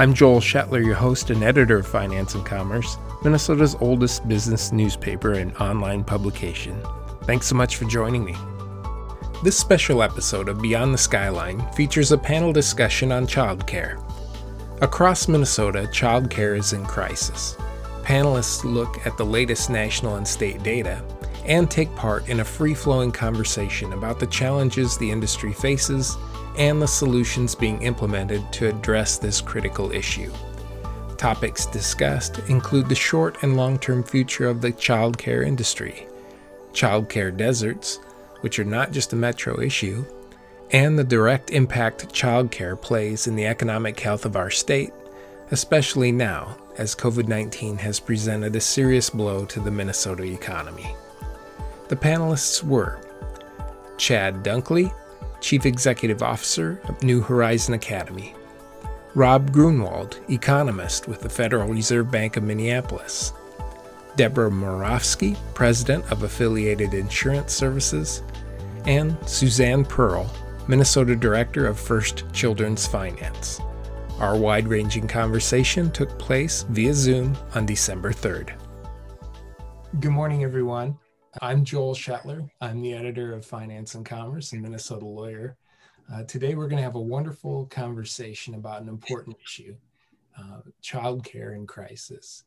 I'm Joel Schettler, your host and editor of Finance and Commerce, Minnesota's oldest business newspaper and online publication. Thanks so much for joining me. This special episode of Beyond the Skyline features a panel discussion on childcare. Across Minnesota, childcare is in crisis. Panelists look at the latest national and state data and take part in a free flowing conversation about the challenges the industry faces and the solutions being implemented to address this critical issue. Topics discussed include the short and long term future of the childcare industry, childcare deserts, which are not just a metro issue, and the direct impact childcare plays in the economic health of our state, especially now as COVID 19 has presented a serious blow to the Minnesota economy. The panelists were Chad Dunkley, Chief Executive Officer of New Horizon Academy. Rob Grunewald, economist with the Federal Reserve Bank of Minneapolis. Deborah Moravsky, President of Affiliated Insurance Services. And Suzanne Pearl, Minnesota Director of First Children's Finance. Our wide ranging conversation took place via Zoom on December 3rd. Good morning, everyone. I'm Joel Schettler. I'm the editor of Finance and Commerce and Minnesota Lawyer. Uh, today, we're going to have a wonderful conversation about an important issue uh, childcare in crisis.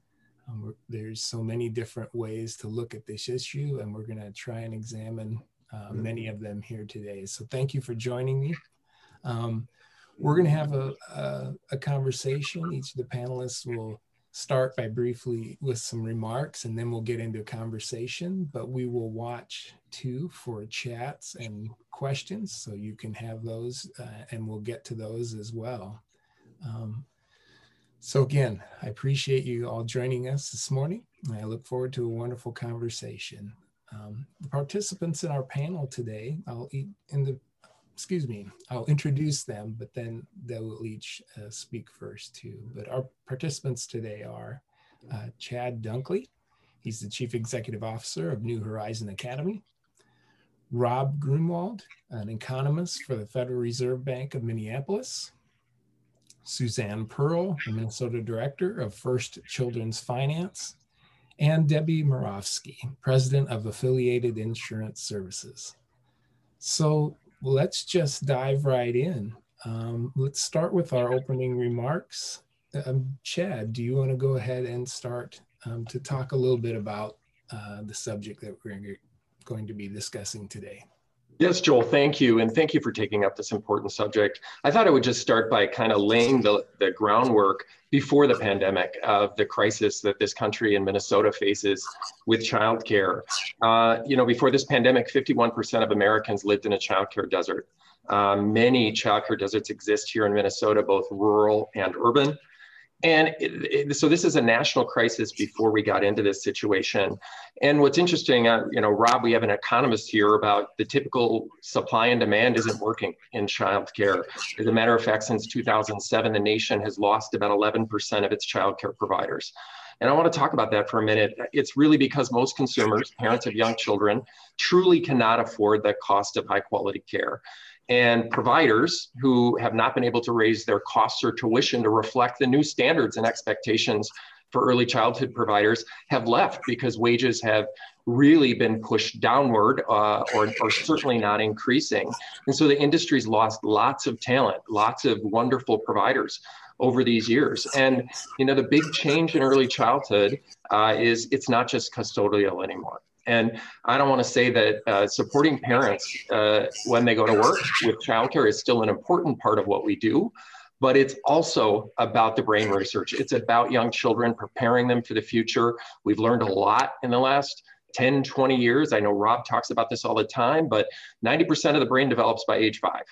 Um, there's so many different ways to look at this issue, and we're going to try and examine uh, many of them here today. So, thank you for joining me. Um, we're going to have a, a, a conversation. Each of the panelists will start by briefly with some remarks and then we'll get into a conversation. But we will watch too for chats and questions so you can have those uh, and we'll get to those as well. Um, so again i appreciate you all joining us this morning i look forward to a wonderful conversation. Um, the participants in our panel today i'll eat in the excuse me, I'll introduce them, but then they will each uh, speak first too. But our participants today are uh, Chad Dunkley. He's the Chief Executive Officer of New Horizon Academy. Rob Grunewald, an economist for the Federal Reserve Bank of Minneapolis. Suzanne Pearl, the Minnesota Director of First Children's Finance. And Debbie Moravsky, President of Affiliated Insurance Services. So let's just dive right in. Um, let's start with our opening remarks. Um, Chad, do you want to go ahead and start um, to talk a little bit about uh, the subject that we're going to be discussing today? Yes, Joel, thank you. And thank you for taking up this important subject. I thought I would just start by kind of laying the, the groundwork before the pandemic of the crisis that this country and Minnesota faces with childcare. Uh, you know, before this pandemic, 51% of Americans lived in a childcare desert. Uh, many childcare deserts exist here in Minnesota, both rural and urban. And it, it, so this is a national crisis before we got into this situation. And what's interesting, uh, you know, Rob, we have an economist here about the typical supply and demand isn't working in childcare. As a matter of fact, since 2007, the nation has lost about 11% of its childcare providers. And I want to talk about that for a minute. It's really because most consumers, parents of young children, truly cannot afford the cost of high quality care and providers who have not been able to raise their costs or tuition to reflect the new standards and expectations for early childhood providers have left because wages have really been pushed downward uh, or, or certainly not increasing. And so the industry's lost lots of talent, lots of wonderful providers over these years. And you know, the big change in early childhood uh, is it's not just custodial anymore. And I don't want to say that uh, supporting parents uh, when they go to work with childcare is still an important part of what we do, but it's also about the brain research. It's about young children, preparing them for the future. We've learned a lot in the last 10, 20 years. I know Rob talks about this all the time, but 90% of the brain develops by age five.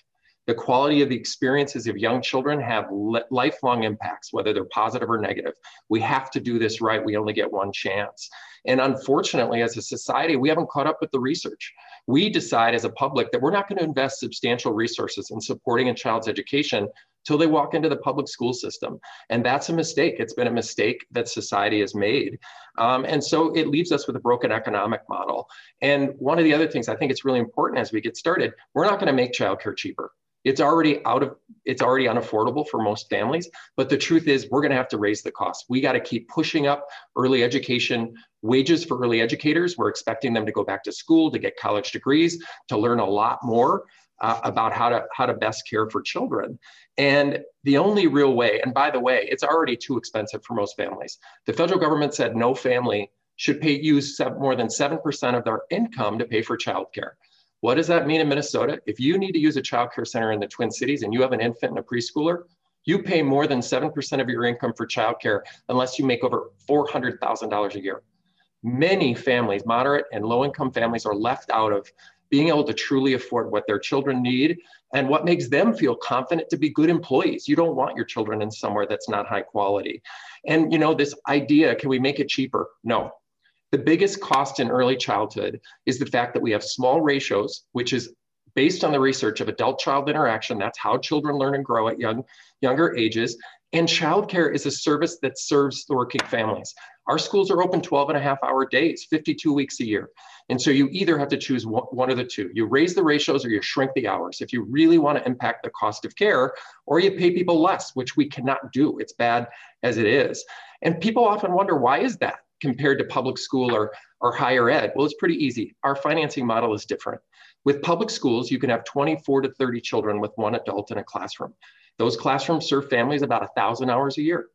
The quality of the experiences of young children have lifelong impacts, whether they're positive or negative. We have to do this right. We only get one chance. And unfortunately, as a society, we haven't caught up with the research. We decide as a public that we're not going to invest substantial resources in supporting a child's education till they walk into the public school system. And that's a mistake. It's been a mistake that society has made. Um, and so it leaves us with a broken economic model. And one of the other things I think it's really important as we get started, we're not going to make childcare cheaper. It's already out of it's already unaffordable for most families, but the truth is we're going to have to raise the cost. We got to keep pushing up early education wages for early educators. We're expecting them to go back to school to get college degrees, to learn a lot more uh, about how to how to best care for children. And the only real way, and by the way, it's already too expensive for most families. The federal government said no family should pay use more than 7% of their income to pay for childcare. What does that mean in Minnesota? If you need to use a child care center in the Twin Cities and you have an infant and a preschooler, you pay more than 7% of your income for childcare unless you make over $400,000 a year. Many families, moderate and low income families, are left out of being able to truly afford what their children need and what makes them feel confident to be good employees. You don't want your children in somewhere that's not high quality. And you know, this idea, can we make it cheaper? No, the biggest cost in early childhood is the fact that we have small ratios, which is based on the research of adult child interaction. That's how children learn and grow at young, younger ages. And childcare is a service that serves the working families. Our schools are open 12 and a half hour days, 52 weeks a year. And so you either have to choose one of the two. You raise the ratios or you shrink the hours if you really want to impact the cost of care, or you pay people less, which we cannot do. It's bad as it is. And people often wonder why is that? Compared to public school or, or higher ed? Well, it's pretty easy. Our financing model is different. With public schools, you can have 24 to 30 children with one adult in a classroom. Those classrooms serve families about 1,000 hours a year.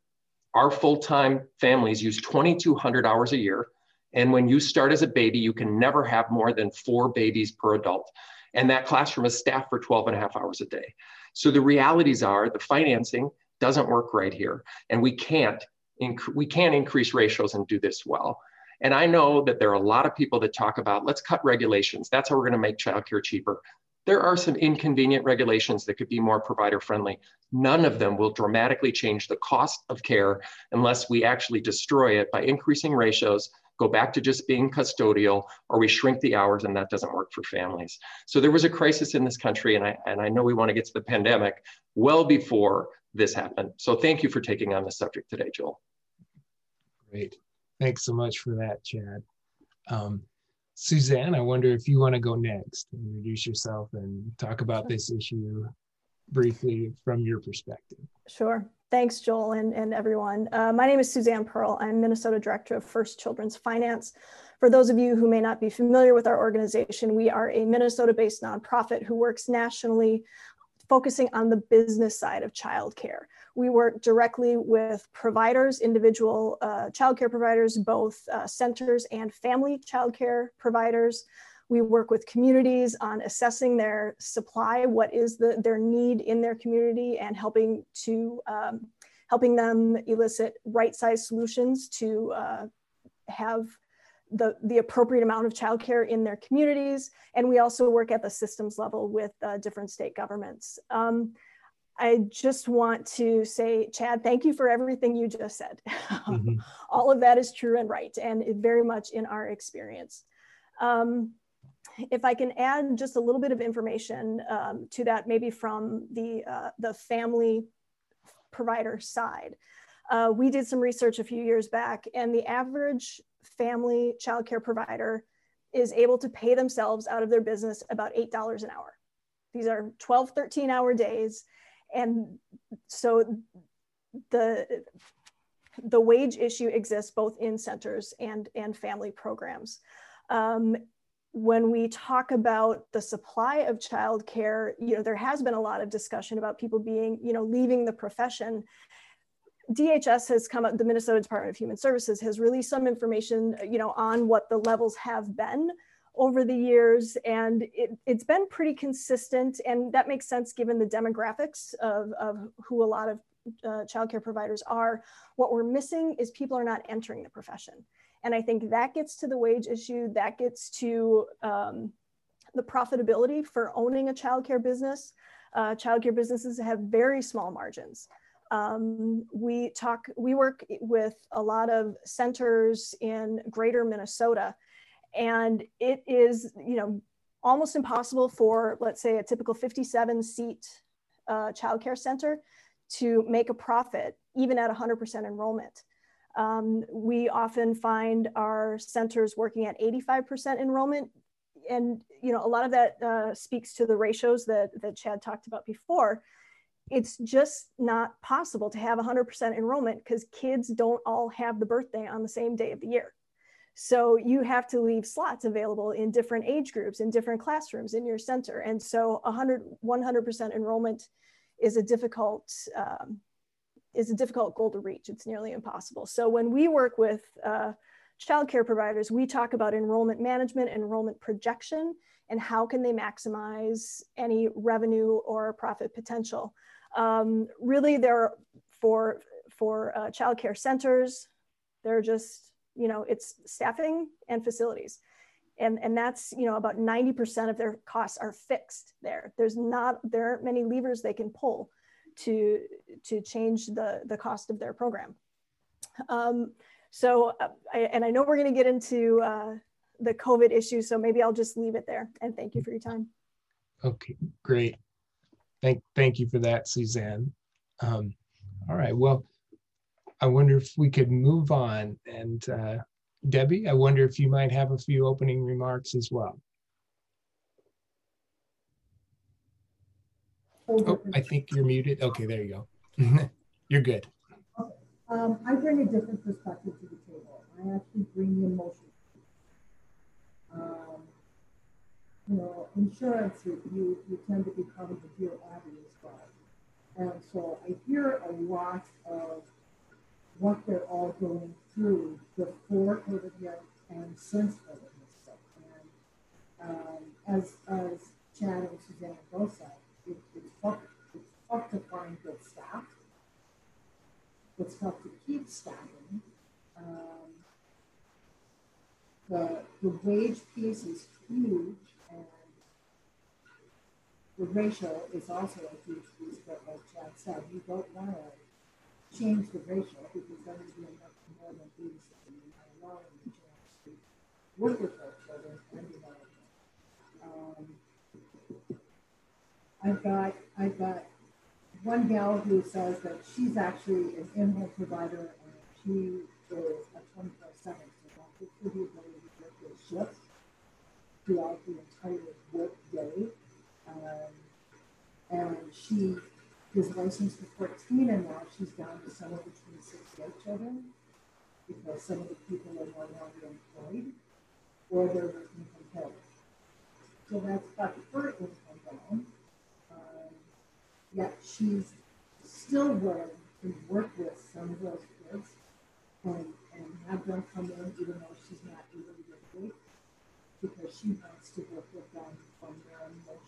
Our full time families use 2,200 hours a year. And when you start as a baby, you can never have more than four babies per adult. And that classroom is staffed for 12 and a half hours a day. So the realities are the financing doesn't work right here. And we can't inc- we can increase ratios and do this well. And I know that there are a lot of people that talk about let's cut regulations. That's how we're going to make childcare cheaper. There are some inconvenient regulations that could be more provider friendly. None of them will dramatically change the cost of care unless we actually destroy it by increasing ratios, go back to just being custodial, or we shrink the hours, and that doesn't work for families. So there was a crisis in this country, and I, and I know we want to get to the pandemic well before this happened. So thank you for taking on the subject today, Joel. Great. Thanks so much for that, Chad. Um, Suzanne, I wonder if you want to go next, introduce yourself and talk about sure. this issue briefly from your perspective. Sure. Thanks, Joel and, and everyone. Uh, my name is Suzanne Pearl. I'm Minnesota Director of First Children's Finance. For those of you who may not be familiar with our organization, we are a Minnesota-based nonprofit who works nationally focusing on the business side of childcare. We work directly with providers, individual uh, childcare providers, both uh, centers and family childcare providers. We work with communities on assessing their supply, what is the, their need in their community, and helping to um, helping them elicit right-sized solutions to uh, have the, the appropriate amount of childcare in their communities. And we also work at the systems level with uh, different state governments. Um, I just want to say, Chad, thank you for everything you just said. Mm-hmm. All of that is true and right, and very much in our experience. Um, if I can add just a little bit of information um, to that, maybe from the, uh, the family provider side. Uh, we did some research a few years back, and the average family childcare provider is able to pay themselves out of their business about $8 an hour. These are 12, 13 hour days. And so the, the wage issue exists both in centers and, and family programs. Um, when we talk about the supply of childcare, you know, there has been a lot of discussion about people being, you know, leaving the profession DHS has come up, the Minnesota Department of Human Services has released some information, you know, on what the levels have been over the years. And it, has been pretty consistent. And that makes sense given the demographics of, of who a lot of uh, childcare providers are. What we're missing is people are not entering the profession. And I think that gets to the wage issue, that gets to um, the profitability for owning a childcare business. uh, childcare businesses have very small margins. Um, we talk, we work with a lot of centers in greater Minnesota, and it is, you know, almost impossible for, let's say, a typical 57 seat uh, childcare center to make a profit, even at 100% enrollment. Um, we often find our centers working at 85% enrollment. And you know, a lot of that uh, speaks to the ratios that, that Chad talked about before. It's just not possible to have 100% enrollment because kids don't all have the birthday on the same day of the year. So you have to leave slots available in different age groups, in different classrooms in your center. And so 100, 100% enrollment is a difficult um, is a difficult goal to reach. It's nearly impossible. So when we work with uh, childcare providers, we talk about enrollment management, enrollment projection, and how can they maximize any revenue or profit potential. Um, really, they're for for uh, childcare centers. They're just you know it's staffing and facilities. And and that's you know about 90% of their costs are fixed there. There's not there aren't many levers they can pull to to change the the cost of their program. Um, so uh, I, and i know we're going to get into uh, the covid issue so maybe i'll just leave it there and thank you for your time. Okay great thank thank you for that suzanne um, all right well i wonder if we could move on and uh, Debbie, I wonder if you might have a few opening remarks as well. Oh, I think you're muted. Okay, there you go. you're good. Um, I bring a different perspective to the table. I actually bring the emotion. Um, you know, insurance, you, you tend to become the Abby as well. And so I hear a lot of what they're all going through before COVID and since COVID. And um, as, as Chad and Suzanne both said, it, it's, tough, it's tough to find good staff. It's tough to keep staffing. Um, the, the wage piece is huge, the ratio is also a huge piece. But like Chad said, you don't want to change the ratio because then you're more than babysitting and allowing the chance to work with our children and develop. Um, I've got I've got one gal who says that she's actually an in-home provider and she is a 24/7, so that gives her the ability to work with shifts throughout the entire work day. Um, and she is licensed for 14 and now she's down to somewhere between six and eight children because some of the people are no longer employed or they're working from home. So that's got her income down. Um, yet she's still willing to work with some of those kids and, and have them come in even though she's not able to get paid because she wants to work with them from their emotion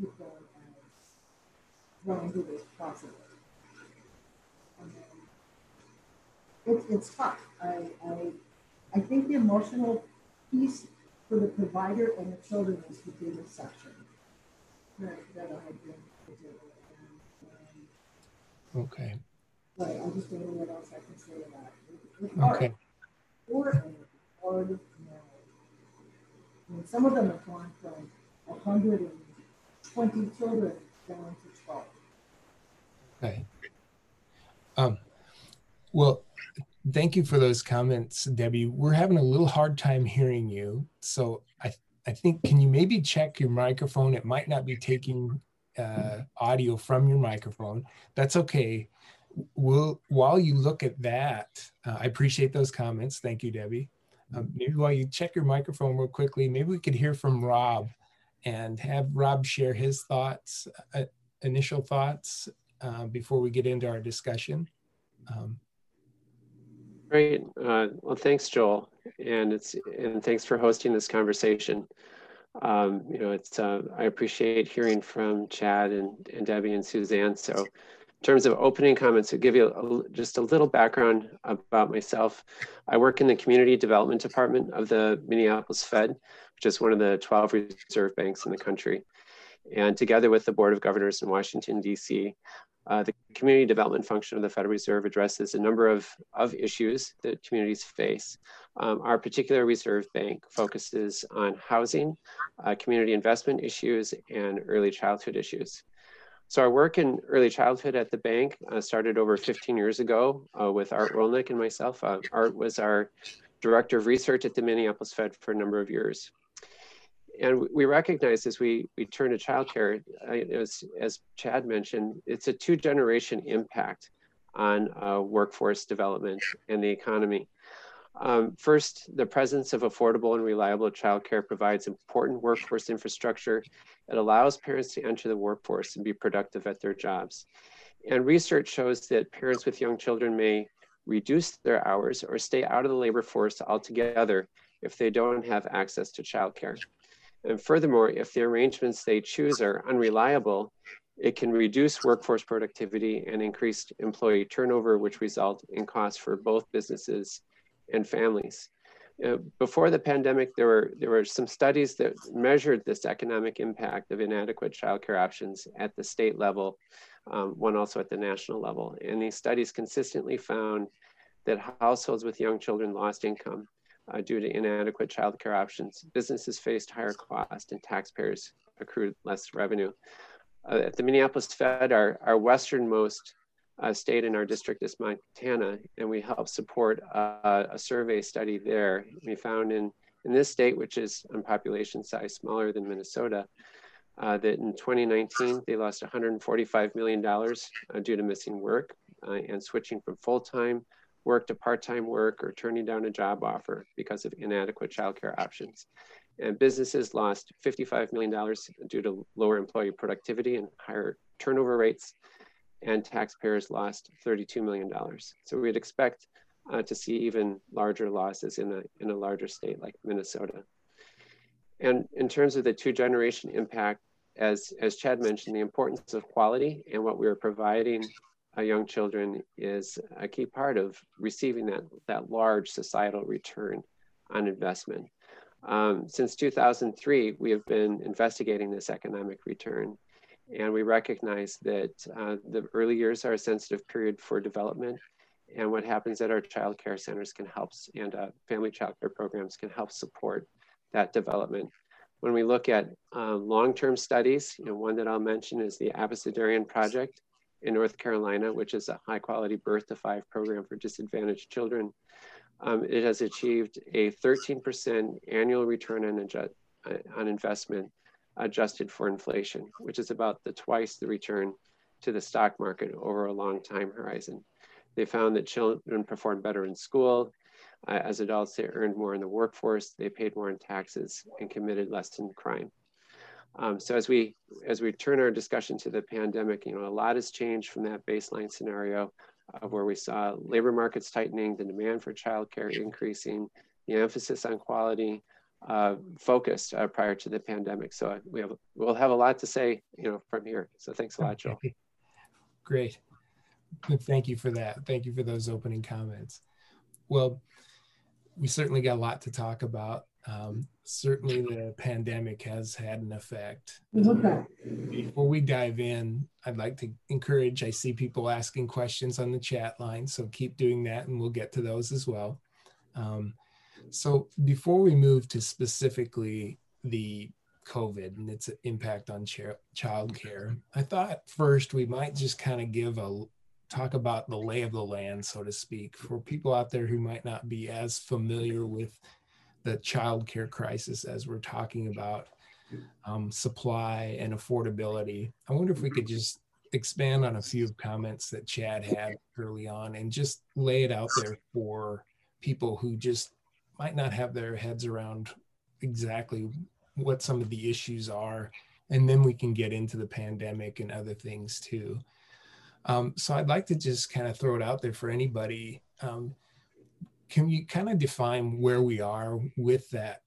and to keep them as grounded as possible. it's, tough. I, I, I think the emotional piece for the provider and the children is the biggest section that, that been to do. And, um, okay. But I just know what else I can say to that. It's hard. Okay. Or hard now. I mean, some of them have gone from 120 children down to 12. Okay. Um, well, thank you for those comments, Debbie. We're having a little hard time hearing you. So I, I think, can you maybe check your microphone? It might not be taking uh, audio from your microphone. That's okay. We'll, while you look at that, uh, I appreciate those comments. Thank you, Debbie. Um, maybe while you check your microphone real quickly, maybe we could hear from Rob and have Rob share his thoughts, uh, initial thoughts uh, before we get into our discussion. Um, Great. Uh, well, thanks, Joel, and it's and thanks for hosting this conversation. Um, you know, it's uh, I appreciate hearing from Chad and, and Debbie and Suzanne. So, in terms of opening comments, to give you a, just a little background about myself, I work in the community development department of the Minneapolis Fed, which is one of the 12 reserve banks in the country. And together with the Board of Governors in Washington, D.C., uh, the community development function of the Federal Reserve addresses a number of, of issues that communities face. Um, our particular reserve bank focuses on housing, uh, community investment issues, and early childhood issues. So our work in early childhood at the bank uh, started over 15 years ago uh, with Art Rolnick and myself. Uh, Art was our director of research at the Minneapolis Fed for a number of years. And we recognize as we, we turn to childcare, as, as Chad mentioned, it's a two generation impact on uh, workforce development and the economy. Um, first, the presence of affordable and reliable childcare provides important workforce infrastructure. It allows parents to enter the workforce and be productive at their jobs. And research shows that parents with young children may reduce their hours or stay out of the labor force altogether if they don't have access to childcare. And furthermore, if the arrangements they choose are unreliable, it can reduce workforce productivity and increase employee turnover, which result in costs for both businesses and families. Uh, before the pandemic, there were, there were some studies that measured this economic impact of inadequate childcare options at the state level, um, one also at the national level. And these studies consistently found that households with young children lost income uh, due to inadequate childcare options. Businesses faced higher cost and taxpayers accrued less revenue. Uh, at the Minneapolis Fed, our, our westernmost uh, state in our district is Montana, and we helped support uh, a survey study there. We found in, in this state, which is on population size smaller than Minnesota, uh, that in 2019, they lost $145 million uh, due to missing work uh, and switching from full-time work to part-time work or turning down a job offer because of inadequate childcare options. And businesses lost $55 million due to lower employee productivity and higher turnover rates and taxpayers lost $32 million. So we'd expect uh, to see even larger losses in a, in a larger state like Minnesota. And in terms of the two generation impact, as, as Chad mentioned, the importance of quality and what we are providing young children is a key part of receiving that, that large societal return on investment. Um, since 2003, we have been investigating this economic return and we recognize that uh, the early years are a sensitive period for development. And what happens at our child care centers can help, and uh, family child care programs can help support that development. When we look at uh, long-term studies, you know, one that I'll mention is the Abecedarian Project in North Carolina, which is a high-quality birth to five program for disadvantaged children. Um, it has achieved a 13% annual return on, uh, on investment adjusted for inflation, which is about the twice the return to the stock market over a long time horizon. They found that children performed better in school. Uh, as adults, they earned more in the workforce, they paid more in taxes, and committed less in crime. Um, so as we as we turn our discussion to the pandemic, you know, a lot has changed from that baseline scenario of where we saw labor markets tightening, the demand for childcare increasing, the emphasis on quality, uh, focused uh, prior to the pandemic. So we have we'll have a lot to say, you know, from here. So thanks a lot, Joe. Great. Thank you for that. Thank you for those opening comments. Well, we certainly got a lot to talk about. Um, certainly, the pandemic has had an effect. Okay. Before we dive in, I'd like to encourage. I see people asking questions on the chat line, so keep doing that, and we'll get to those as well. Um, so before we move to specifically the COVID and its impact on ch- child care, I thought first we might just kind of give a talk about the lay of the land, so to speak, for people out there who might not be as familiar with the child care crisis as we're talking about um, supply and affordability. I wonder if we could just expand on a few comments that Chad had early on and just lay it out there for people who just might not have their heads around exactly what some of the issues are. And then we can get into the pandemic and other things too. Um, so I'd like to just kind of throw it out there for anybody. Um, can you kind of define where we are with that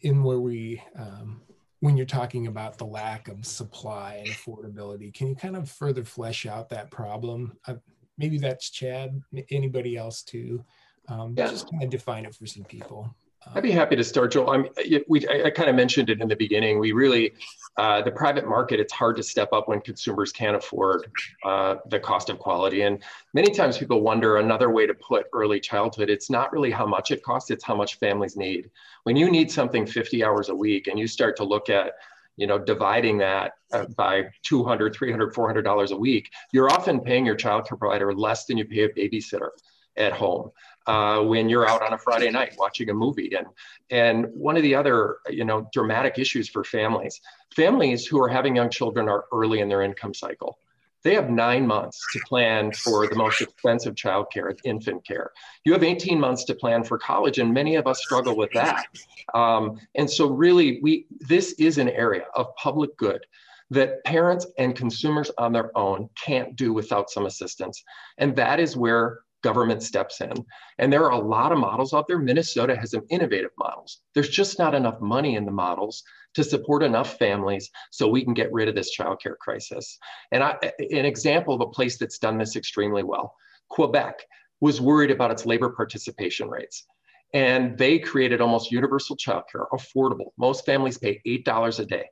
in where we, um, when you're talking about the lack of supply and affordability, can you kind of further flesh out that problem? Uh, maybe that's Chad, anybody else too. Um, yeah. Just kind of define it for some people. I'd be happy to start, Joel. I'm, we, I, I kind of mentioned it in the beginning. We really, uh, the private market, it's hard to step up when consumers can't afford uh, the cost of quality. And many times people wonder another way to put early childhood, it's not really how much it costs, it's how much families need. When you need something 50 hours a week and you start to look at you know, dividing that uh, by 200, 300, 400 dollars a week, you're often paying your child care provider less than you pay a babysitter at home uh, when you're out on a Friday night watching a movie. And, and one of the other, you know, dramatic issues for families, families who are having young children are early in their income cycle. They have nine months to plan for the most expensive childcare, infant care. You have 18 months to plan for college, and many of us struggle with that. Um, and so, really, we this is an area of public good that parents and consumers on their own can't do without some assistance. And that is where government steps in. And there are a lot of models out there. Minnesota has some innovative models. There's just not enough money in the models to support enough families so we can get rid of this childcare crisis. And I, an example of a place that's done this extremely well, Quebec was worried about its labor participation rates. And they created almost universal childcare, affordable. Most families pay $8 a day.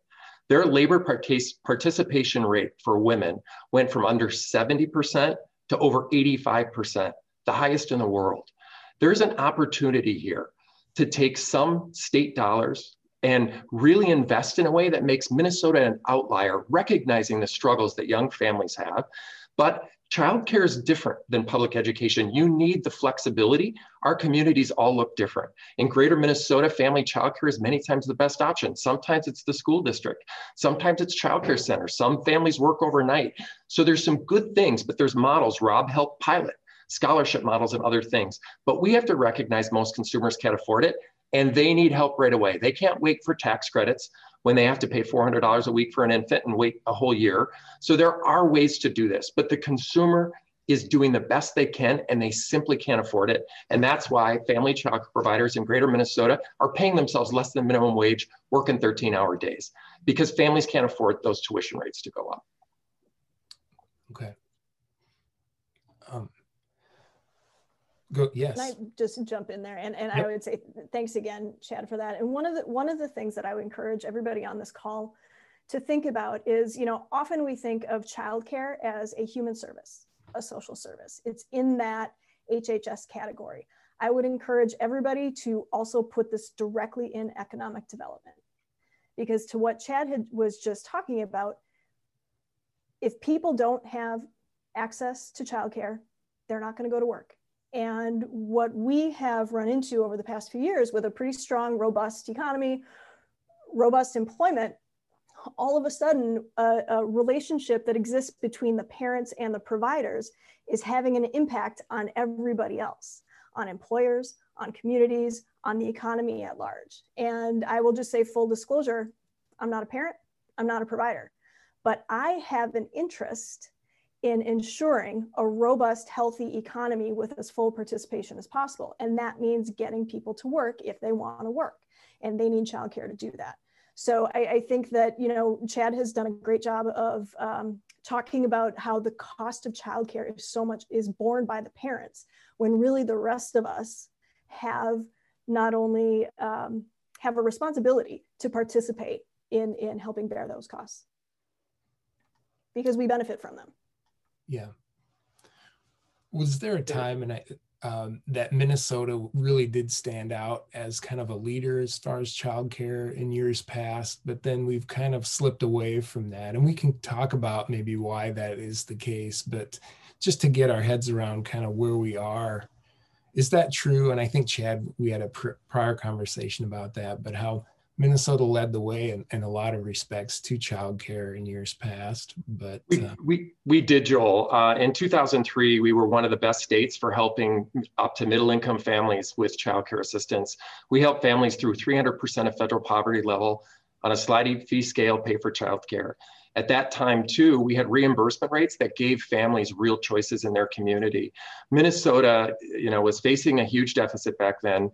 Their labor partic- participation rate for women went from under 70% to over 85%, the highest in the world. There's an opportunity here to take some state dollars and really invest in a way that makes Minnesota an outlier, recognizing the struggles that young families have. But childcare is different than public education. You need the flexibility. Our communities all look different. In greater Minnesota, family childcare is many times the best option. Sometimes it's the school district. Sometimes it's childcare centers. Some families work overnight. So there's some good things, but there's models. Rob helped pilot scholarship models and other things. But we have to recognize most consumers can't afford it and they need help right away. They can't wait for tax credits when they have to pay $400 a week for an infant and wait a whole year. So there are ways to do this, but the consumer is doing the best they can and they simply can't afford it. And that's why family child providers in greater Minnesota are paying themselves less than minimum wage, working 13 hour days because families can't afford those tuition rates to go up. Okay. Um, Go, yes. Can I just jump in there? And, and yep. I would say thanks again, Chad, for that. And one of the one of the things that I would encourage everybody on this call to think about is, you know, often we think of childcare as a human service, a social service. It's in that HHS category. I would encourage everybody to also put this directly in economic development. Because to what Chad had, was just talking about, if people don't have access to childcare, they're not going to go to work and what we have run into over the past few years with a pretty strong, robust economy, robust employment, all of a sudden, a, a, relationship that exists between the parents and the providers is having an impact on everybody else, on employers, on communities, on the economy at large. And I will just say, full disclosure I'm not a parent, I'm not a provider, but I have an interest in ensuring a robust, healthy economy with as full participation as possible. And that means getting people to work if they want to work, and they need childcare to do that. So I, I, think that you know Chad has done a great job of um, talking about how the cost of childcare is so much is borne by the parents, when really the rest of us have not only um, have a responsibility to participate in in helping bear those costs because we benefit from them. Yeah. Was there a time and I, um, that Minnesota really did stand out as kind of a leader as far as childcare in years past, but then we've kind of slipped away from that. And we can talk about maybe why that is the case, but just to get our heads around kind of where we are, is that true? And I think Chad, we had a pr- prior conversation about that, but how Minnesota led the way in, in, a lot of respects to childcare in years past. But we, uh, we, we did, Joel. Uh, in 2003, we were one of the best states for helping up to middle income families with childcare assistance. We helped families through 300% of federal poverty level on a sliding fee scale pay for childcare. At that time, too, we had reimbursement rates that gave families real choices in their community. Minnesota, you know, was facing a huge deficit back then.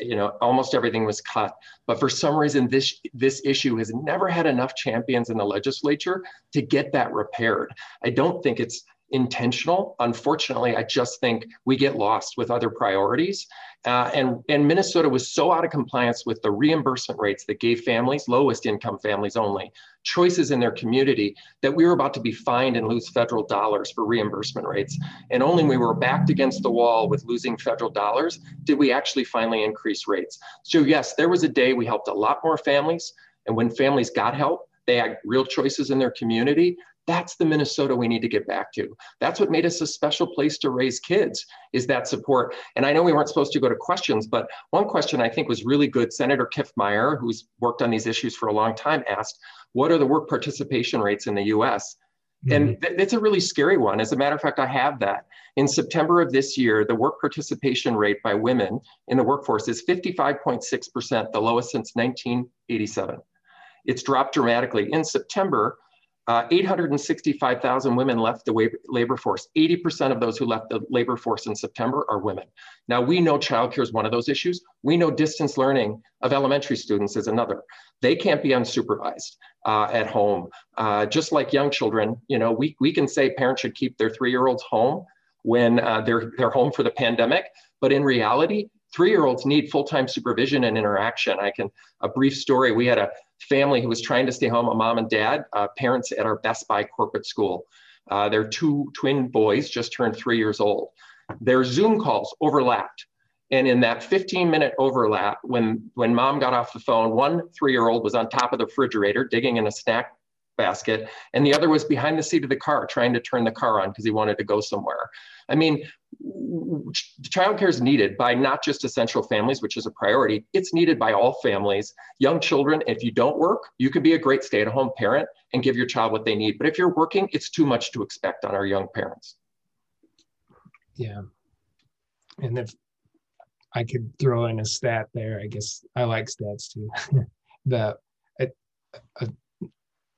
You know, almost everything was cut. But for some reason, this this issue has never had enough champions in the legislature to get that repaired. I don't think it's intentional. Unfortunately, I just think we get lost with other priorities. Uh, and, and Minnesota was so out of compliance with the reimbursement rates that gave families, lowest income families only, choices in their community that we were about to be fined and lose federal dollars for reimbursement rates. And only when we were backed against the wall with losing federal dollars did we actually finally increase rates. So, yes, there was a day we helped a lot more families. And when families got help, they had real choices in their community. That's the Minnesota we need to get back to. That's what made us a special place to raise kids is that support. And I know we weren't supposed to go to questions, but one question I think was really good. Senator Kiffmeyer, who's worked on these issues for a long time, asked, what are the work participation rates in the US? Mm-hmm. And it's a really scary one. As a matter of fact, I have that. In September of this year, the work participation rate by women in the workforce is 55.6%, the lowest since 1987. It's dropped dramatically. In September, uh, 865,000 women left the labor force. 80% of those who left the labor force in September are women. Now, we know childcare is one of those issues. We know distance learning of elementary students is another. They can't be unsupervised uh, at home. Uh, just like young children, you know, we, we can say parents should keep their three-year-olds home when uh, they're, they're home for the pandemic. But in reality, three-year-olds need full-time supervision and interaction. I can, a brief story, we had a family who was trying to stay home, a mom and dad, uh, parents at our Best Buy corporate school. Uh, their two twin boys just turned three years old. Their Zoom calls overlapped. And in that 15 minute overlap, when, when mom got off the phone, one three year old was on top of the refrigerator digging in a snack basket, and the other was behind the seat of the car trying to turn the car on because he wanted to go somewhere. I mean, childcare is needed by not just essential families, which is a priority, it's needed by all families. Young children, if you don't work, you can be a great stay at home parent and give your child what they need. But if you're working, it's too much to expect on our young parents. Yeah. And if I could throw in a stat there, I guess I like stats too. the a, a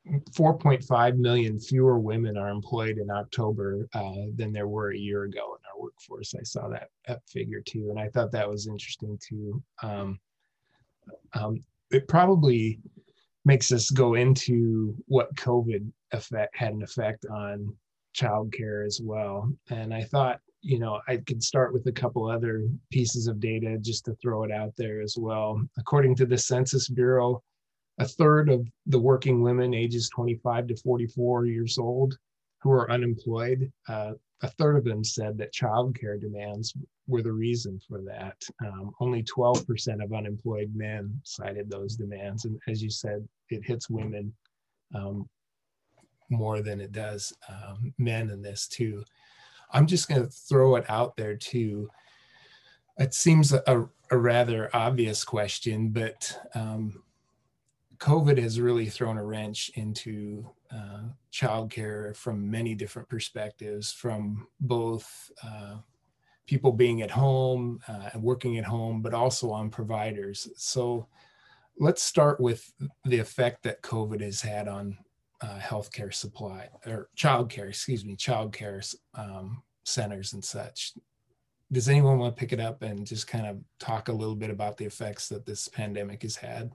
4.5 million fewer women are employed in October uh, than there were a year ago in our workforce. I saw that, that figure too, and I thought that was interesting too. Um, um, it probably makes us go into what COVID effect had an effect on childcare as well. And I thought, you know, I could start with a couple other pieces of data just to throw it out there as well. According to the Census Bureau, a third of the working women ages 25 to 44 years old who are unemployed, uh, a third of them said that childcare demands were the reason for that. Um, only 12% of unemployed men cited those demands. And as you said, it hits women um, more than it does um, men in this too. I'm just going to throw it out there too. It seems a, a rather obvious question, but um, COVID has really thrown a wrench into uh, childcare from many different perspectives, from both uh, people being at home uh, and working at home, but also on providers. So let's start with the effect that COVID has had on uh, healthcare supply or childcare, excuse me, childcare um, centers and such. Does anyone want to pick it up and just kind of talk a little bit about the effects that this pandemic has had?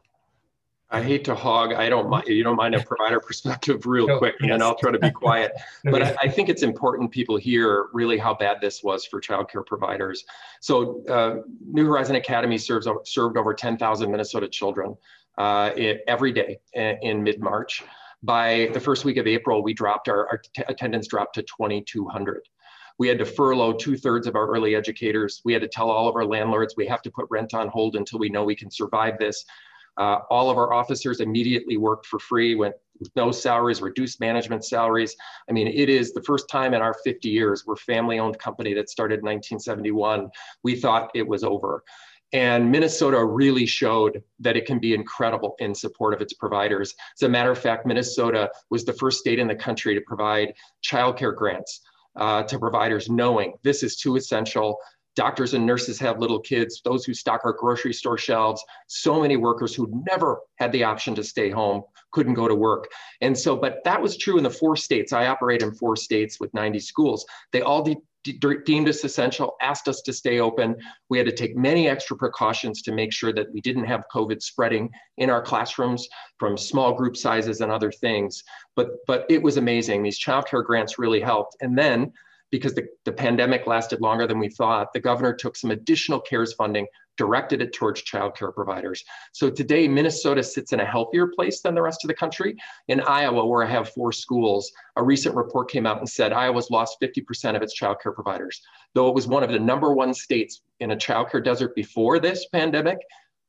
I hate to hog. I don't mind. You don't mind a provider perspective, real no, quick, yes. and I'll try to be quiet. but I, I, think it's important people hear really how bad this was for childcare providers. So, uh, New Horizon Academy serves served over 10,000 Minnesota children uh, every day in, in mid March. By the first week of April, we dropped our, our t- attendance dropped to 2,200. We had to furlough two thirds of our early educators. We had to tell all of our landlords we have to put rent on hold until we know we can survive this. Uh, all of our officers immediately worked for free, went with no salaries, reduced management salaries. I mean, it is the first time in our 50 years, we're family-owned company that started in 1971. We thought it was over. And Minnesota really showed that it can be incredible in support of its providers. As a matter of fact, Minnesota was the first state in the country to provide childcare grants uh, to providers, knowing this is too essential doctors and nurses have little kids, those who stock our grocery store shelves, so many workers who never had the option to stay home couldn't go to work. And so, but that was true in the four states. I operate in four states with 90 schools. They all de- de- deemed us essential, asked us to stay open. We had to take many extra precautions to make sure that we didn't have COVID spreading in our classrooms from small group sizes and other things. But, but it was amazing. These childcare grants really helped. And then because the, the pandemic lasted longer than we thought, the governor took some additional CARES funding, directed it towards childcare providers. So today, Minnesota sits in a healthier place than the rest of the country. In Iowa, where I have four schools, a recent report came out and said Iowa's lost 50% of its childcare providers. Though it was one of the number one states in a childcare desert before this pandemic,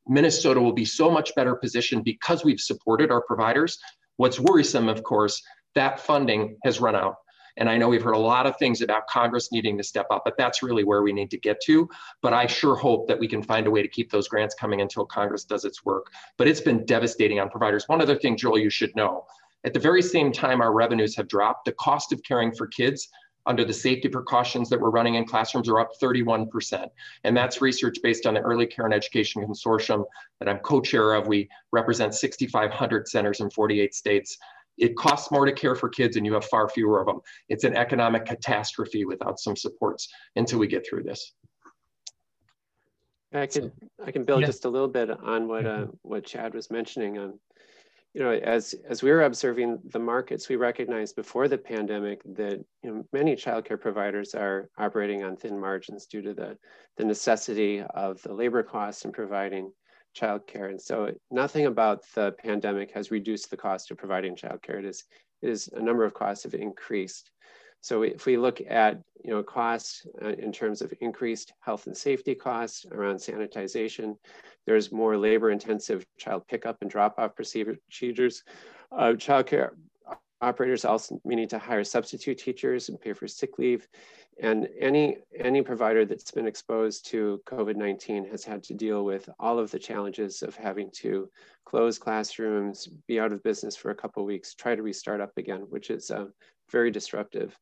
Minnesota will be so much better positioned because we've supported our providers. What's worrisome, of course, that funding has run out. And I know we've heard a lot of things about Congress needing to step up, but that's really where we need to get to. But I sure hope that we can find a way to keep those grants coming until Congress does its work. But it's been devastating on providers. One other thing, Joel, you should know. At the very same time our revenues have dropped, the cost of caring for kids under the safety precautions that we're running in classrooms are up 31%. And that's research based on the Early Care and Education Consortium that I'm co-chair of. We represent 6,500 centers in 48 states. It costs more to care for kids and you have far fewer of them. It's an economic catastrophe without some supports until we get through this. I can I can build yeah. just a little bit on what uh, what Chad was mentioning. Um, you know, as as we were observing the markets, we recognized before the pandemic that you know many childcare providers are operating on thin margins due to the the necessity of the labor costs and providing childcare. And so nothing about the pandemic has reduced the cost of providing childcare. It is, it is a number of costs have increased. So if we look at you know costs uh, in terms of increased health and safety costs around sanitization, there's more labor intensive child pickup and drop off procedures. Uh, childcare operators also may need to hire substitute teachers and pay for sick leave. And any, any provider that's been exposed to COVID-19 has had to deal with all of the challenges of having to close classrooms, be out of business for a couple weeks, try to restart up again, which is uh, very disruptive.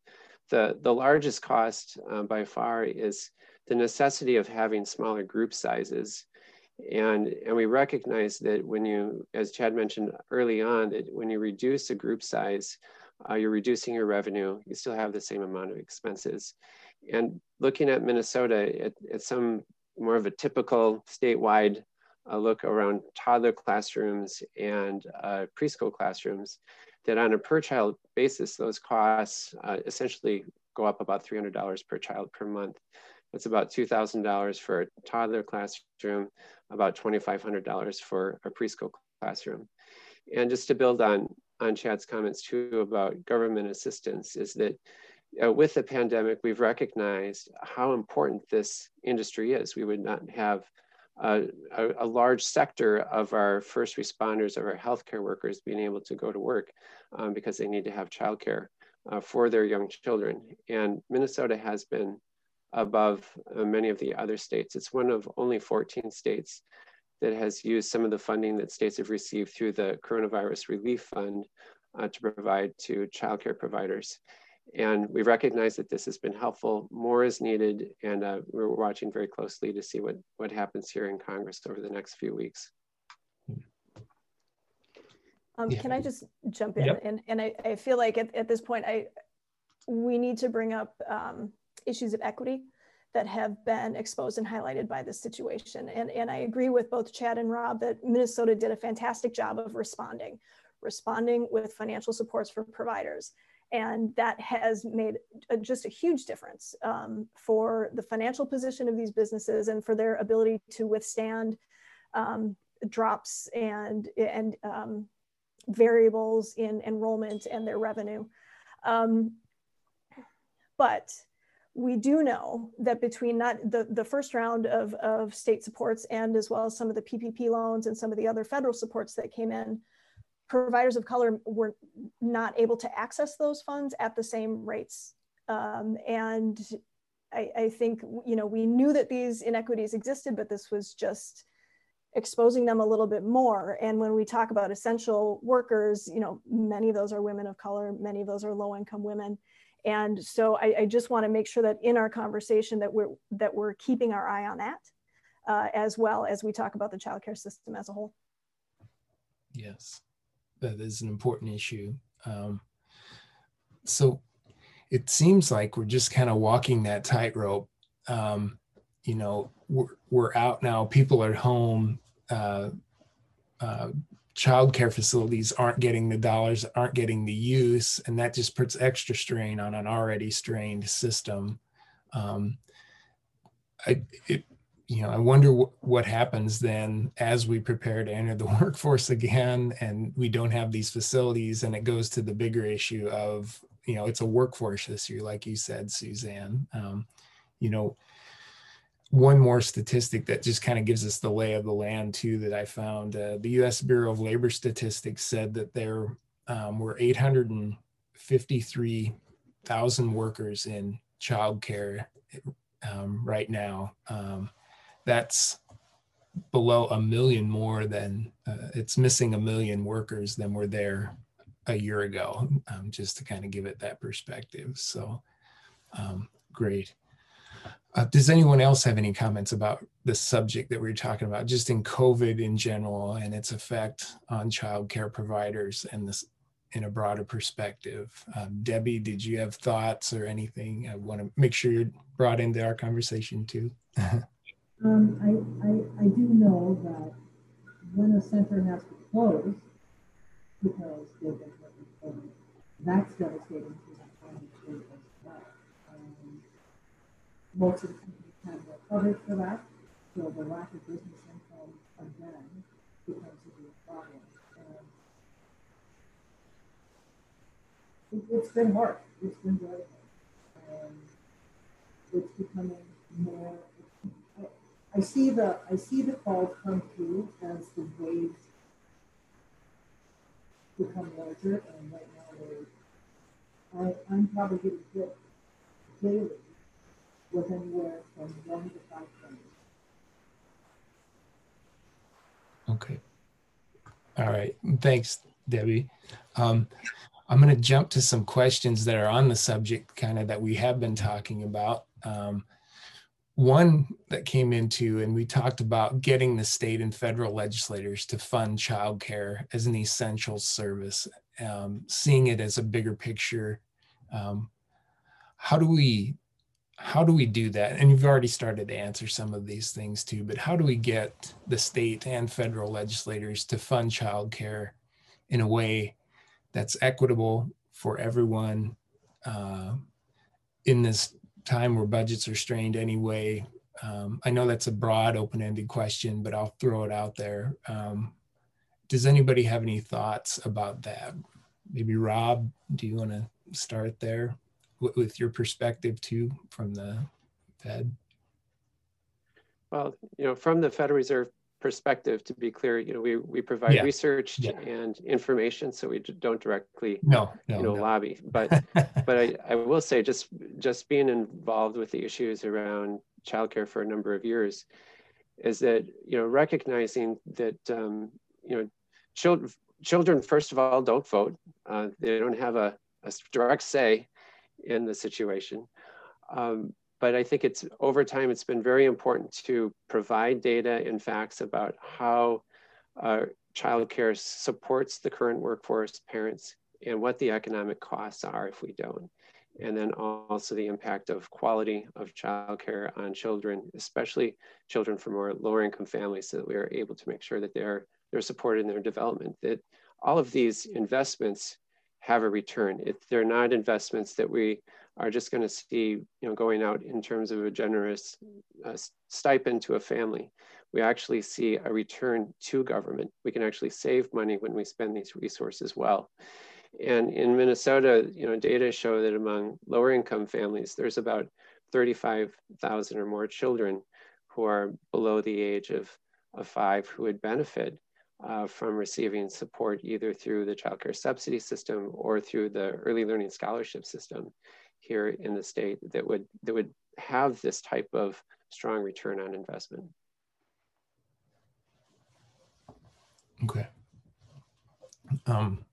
The, the largest cost uh, by far is the necessity of having smaller group sizes. And, and we recognize that when you, as Chad mentioned early on, that when you reduce a group size, uh, you're reducing your revenue, you still have the same amount of expenses. And looking at Minnesota, at, at some more of a typical statewide uh, look around toddler classrooms and uh, preschool classrooms, that on a per child basis, those costs uh, essentially go up about $300 per child per month. That's about $2,000 for a toddler classroom, about $2,500 for a preschool classroom. And just to build on on Chad's comments too about government assistance is that uh, with the pandemic, we've recognized how important this industry is. We would not have a, a, large sector of our first responders, of our healthcare workers being able to go to work um, because they need to have childcare uh, for their young children. And Minnesota has been above uh, many of the other states. It's one of only 14 states that has used some of the funding that states have received through the Coronavirus Relief Fund uh, to provide to childcare providers. And we recognize that this has been helpful. More is needed, and uh, we're watching very closely to see what, what happens here in Congress over the next few weeks. Um, yeah. Can I just jump in? Yep. And, and I, I feel like at, at this point, I we need to bring up um, issues of equity that have been exposed and highlighted by this situation. And, and I agree with both Chad and Rob that Minnesota did a fantastic job of responding, responding with financial supports for providers. And that has made a, just a huge difference um, for the financial position of these businesses and for their ability to withstand um, drops and, and um, variables in enrollment and their revenue. Um, but we do know that between not the, the first round of, of state supports and as well as some of the PPP loans and some of the other federal supports that came in, providers of color were not able to access those funds at the same rates. Um, and I, I think, you know, we knew that these inequities existed, but this was just exposing them a little bit more. And when we talk about essential workers, you know, many of those are women of color, many of those are low income women. And so I, I just want to make sure that in our conversation that we're that we're keeping our eye on that, uh, as well as we talk about the childcare system as a whole. Yes, that is an important issue. Um, so, it seems like we're just kind of walking that tightrope. Um, you know, we're, we're out now, people are home. Uh, uh, childcare facilities aren't getting the dollars, aren't getting the use, and that just puts extra strain on an already strained system. Um, I, it, you know, I wonder what happens then as we prepare to enter the workforce again, and we don't have these facilities, and it goes to the bigger issue of, you know, it's a workforce issue, like you said, Suzanne. Um, you know, one more statistic that just kind of gives us the lay of the land too that I found. Uh, the U.S. Bureau of Labor Statistics said that there um, were 853,000 workers in childcare um, right now. Um, that's below a million more than uh, it's missing a million workers than were there a year ago, um, just to kind of give it that perspective. So, um, great. Uh, does anyone else have any comments about the subject that we are talking about, just in COVID in general and its effect on childcare providers and this in a broader perspective? Um, Debbie, did you have thoughts or anything? I want to make sure you're brought into our conversation too. um, I, I, I do know that when a center has to close because they've been that's devastating to the family as well most of the companies have no coverage for that. So the lack of business income again becomes a real problem. And it, has been hard. It's been very hard. And it's becoming more. I, I see the I see the calls come through as the waves become larger, and right now I, I'm probably getting hit daily was anywhere from one to five Okay. All right. Thanks, Debbie. Um, I'm going to jump to some questions that are on the subject, kind of that we have been talking about. Um, one that came into, and we talked about getting the state and federal legislators to fund childcare as an essential service, um, seeing it as a bigger picture. Um, how do we how do we do that? And you've already started to answer some of these things too, but how do we get the state and federal legislators to fund childcare in a way that's equitable for everyone uh, in this time where budgets are strained anyway? Um, I know that's a broad, open ended question, but I'll throw it out there. Um, does anybody have any thoughts about that? Maybe Rob, do you want to start there? With your perspective too from the Fed? Well, you know, from the Federal Reserve perspective, to be clear, you know, we, we provide yeah. research yeah. and information, so we don't directly, no, no you know, no. lobby. But but I, I will say, just just being involved with the issues around childcare for a number of years, is that you know recognizing that um, you know children children first of all don't vote, uh, they don't have a, a direct say in the situation. Um, but I think it's over time, it's been very important to provide data and facts about how uh, childcare supports the current workforce, parents, and what the economic costs are if we don't. And then also the impact of quality of childcare on children, especially children from more lower income families, so that we are able to make sure that they're, they're supported in their development. That all of these investments have a return. If they're not investments that we are just going to see, you know, going out in terms of a generous uh, stipend to a family. We actually see a return to government. We can actually save money when we spend these resources well. And in Minnesota, you know, data show that among lower income families, there's about 35,000 or more children who are below the age of, of five who would benefit uh, from receiving support either through the child care subsidy system or through the early learning scholarship system here in the state that would that would have this type of strong return on investment. Okay. Um,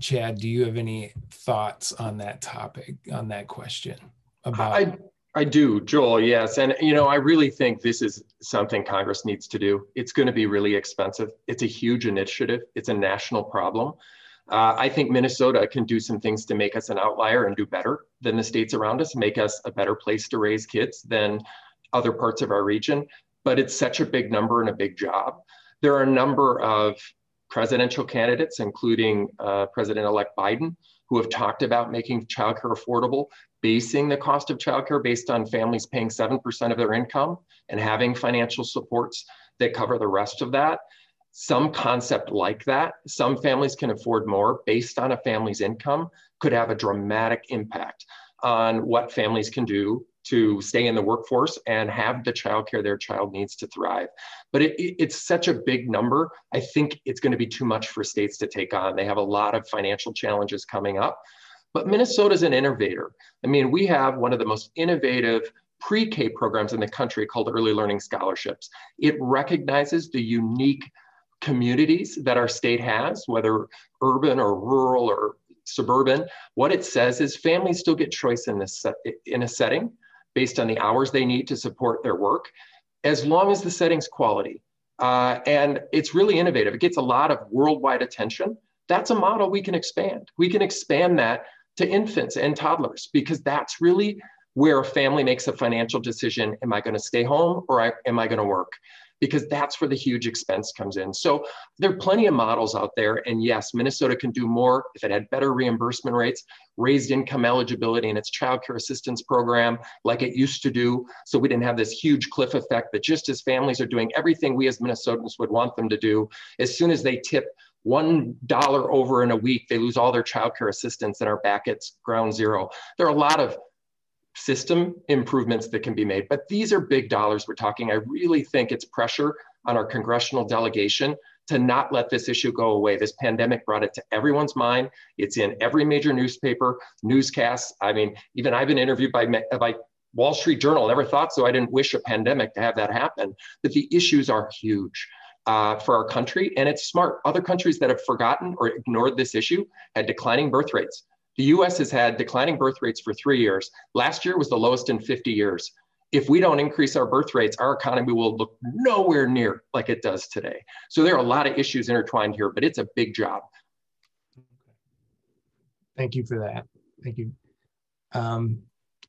Chad, do you have any thoughts on that topic, on that question about? I, I do, Joel, yes. And, you know, I really think this is something Congress needs to do. It's going to be really expensive. It's a huge initiative. It's a national problem. Uh, I think Minnesota can do some things to make us an outlier and do better than the states around us, make us a better place to raise kids than other parts of our region. But it's such a big number and a big job. There are a number of presidential candidates, including uh, President elect Biden, who have talked about making childcare affordable, basing the cost of childcare based on families paying 7% of their income and having financial supports that cover the rest of that. Some concept like that, some families can afford more based on a family's income, could have a dramatic impact on what families can do to stay in the workforce and have the childcare their child needs to thrive. But it, it, it's such a big number. I think it's going to be too much for states to take on. They have a lot of financial challenges coming up. But Minnesota's an innovator. I mean, we have one of the most innovative pre-K programs in the country called Early Learning Scholarships. It recognizes the unique communities that our state has, whether urban or rural or suburban. What it says is families still get choice in this in a setting based on the hours they need to support their work, as long as the setting's quality. Uh, and it's really innovative. It gets a lot of worldwide attention. That's a model we can expand. We can expand that to infants and toddlers because that's really where a family makes a financial decision. Am I going to stay home or am I going to work? Because that's where the huge expense comes in. So there are plenty of models out there. And yes, Minnesota can do more if it had better reimbursement rates, raised income eligibility in its child care assistance program like it used to do. So we didn't have this huge cliff effect that just as families are doing everything we as Minnesotans would want them to do, as soon as they tip one dollar over in a week, they lose all their child care assistance and are back at ground zero. There are a lot of system improvements that can be made. But these are big dollars we're talking. I really think it's pressure on our congressional delegation to not let this issue go away. This pandemic brought it to everyone's mind. It's in every major newspaper, newscasts. I mean, even I've been interviewed by, by Wall Street Journal. Never thought so. I didn't wish a pandemic to have that happen. But the issues are huge. Uh, for our country, and it's smart. Other countries that have forgotten or ignored this issue had declining birth rates. The US has had declining birth rates for three years. Last year was the lowest in 50 years. If we don't increase our birth rates, our economy will look nowhere near like it does today. So there are a lot of issues intertwined here, but it's a big job. Thank you for that. Thank you. Um,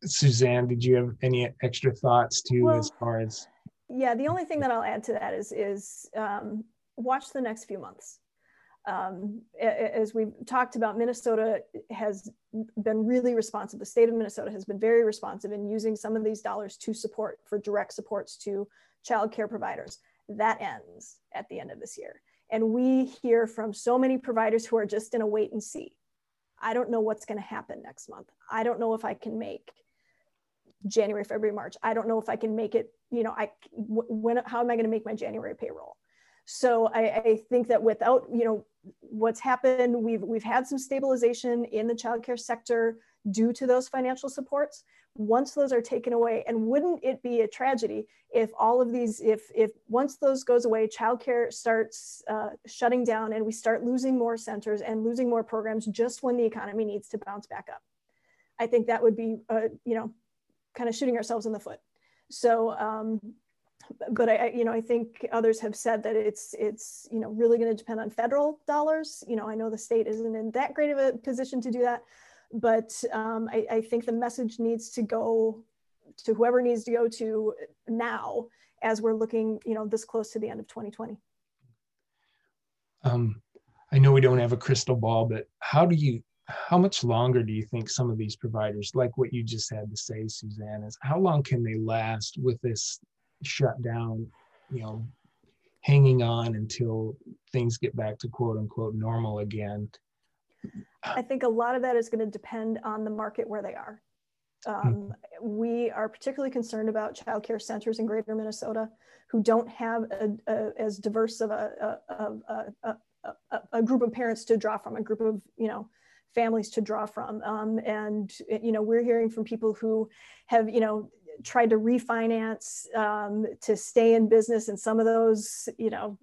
Suzanne, did you have any extra thoughts too well, as far as? Yeah, the only thing that I'll add to that is is um, watch the next few months um, as we've talked about, Minnesota has been really responsive. The state of Minnesota has been very responsive in using some of these dollars to support for direct supports to child care providers. That ends at the end of this year. And we hear from so many providers who are just in a wait and see. I don't know what's going to happen next month. I don't know if I can make January, February, March. I don't know if I can make it, you know, I when how am I going to make my January payroll? So I, I, think that without, you know, what's happened, we've we've had some stabilization in the childcare sector due to those financial supports. Once those are taken away, and wouldn't it be a tragedy if all of these, if if once those goes away, childcare starts uh, shutting down, and we start losing more centers and losing more programs just when the economy needs to bounce back up. I think that would be, uh, you know, kind of shooting ourselves in the foot. So um, but I, you know, I think others have said that it's it's you know really going to depend on federal dollars. You know, I know the state isn't in that great of a position to do that, but um, I, I think the message needs to go to whoever needs to go to now as we're looking, you know, this close to the end of 2020. Um, I know we don't have a crystal ball, but how do you, how much longer do you think some of these providers, like what you just had to say, Suzanne, is how long can they last with this shut down, you know, hanging on until things get back to quote unquote normal again. I think a lot of that is going to depend on the market where they are. Um, mm-hmm. we are particularly concerned about childcare centers in greater Minnesota who don't have a, a, as diverse of a, a, a, group of parents to draw from, a group of, you know, families to draw from. Um, and, you know, we're hearing from people who have, you know, tried to refinance um, to stay in business and some of those you know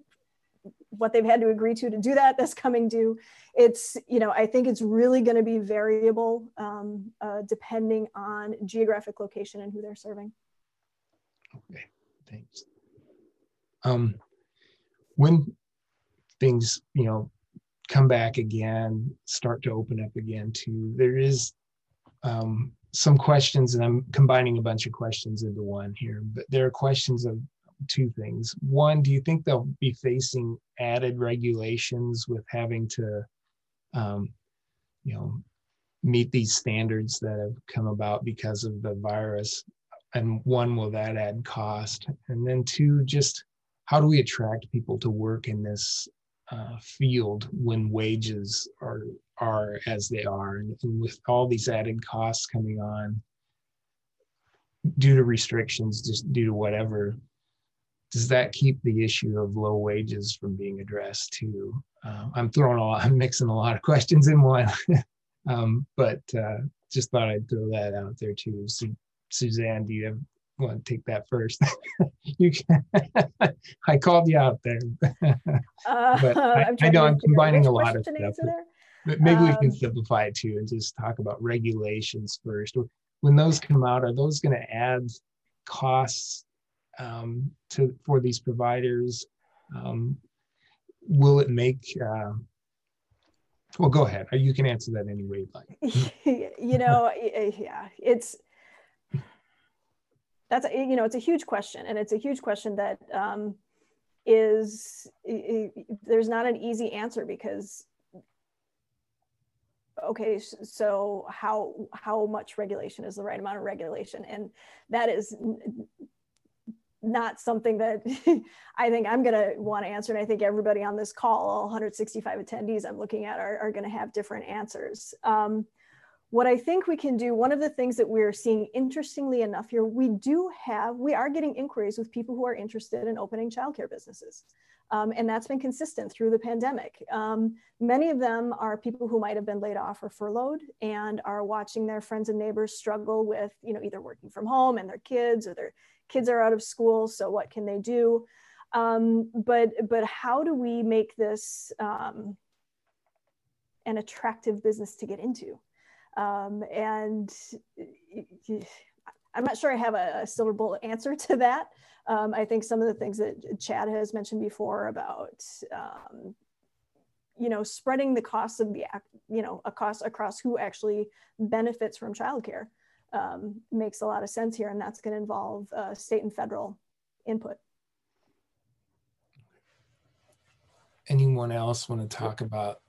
what they've had to agree to to do that that's coming due it's you know i think it's really going to be variable um, uh, depending on geographic location and who they're serving okay thanks um, when things you know come back again, start to open up again too. There is um, some questions, and I'm combining a bunch of questions into one here, but there are questions of two things. One, do you think they'll be facing added regulations with having to, um, you know, meet these standards that have come about because of the virus? And one, will that add cost? And then two, just how do we attract people to work in this uh, field when wages are are as they are, and, and with all these added costs coming on due to restrictions, just due to whatever, does that keep the issue of low wages from being addressed too? Uh, I'm throwing a lot, I'm mixing a lot of questions in one, um, but uh, just thought I'd throw that out there too. So, Suzanne, do you have want to take that first? you can. I called you out there, uh, I, I know I'm combining a lot of stuff. But maybe um, we can um, simplify it too and just talk about regulations first. When those come out, are those going to add costs um, to for these providers? Um, will it make? Uh, well, go ahead. You can answer that any way you like. you know, yeah, it's that's you know it's a huge question, and it's a huge question that um, is there's not an easy answer because okay so how how much regulation is the right amount of regulation and that is not something that I think I'm going to want to answer. And I think everybody on this call, all 165 attendees I'm looking at, are, are going to have different answers. Um, what I think we can do, one of the things that we're seeing interestingly enough here, we do have, we are getting inquiries with people who are interested in opening childcare businesses. Um, and that's been consistent through the pandemic. Um, many of them are people who might have been laid off or furloughed and are watching their friends and neighbors struggle with, you know, either working from home and their kids or their kids are out of school. So what can they do? Um, but but how do we make this um, an attractive business to get into? Um, and I'm not sure I have a, silver bullet answer to that. Um, I think some of the things that Chad has mentioned before about, um, you know, spreading the costs of the, you know, a cost across who actually benefits from childcare um, makes a lot of sense here. And that's going to involve uh, state and federal input. Anyone else want to talk about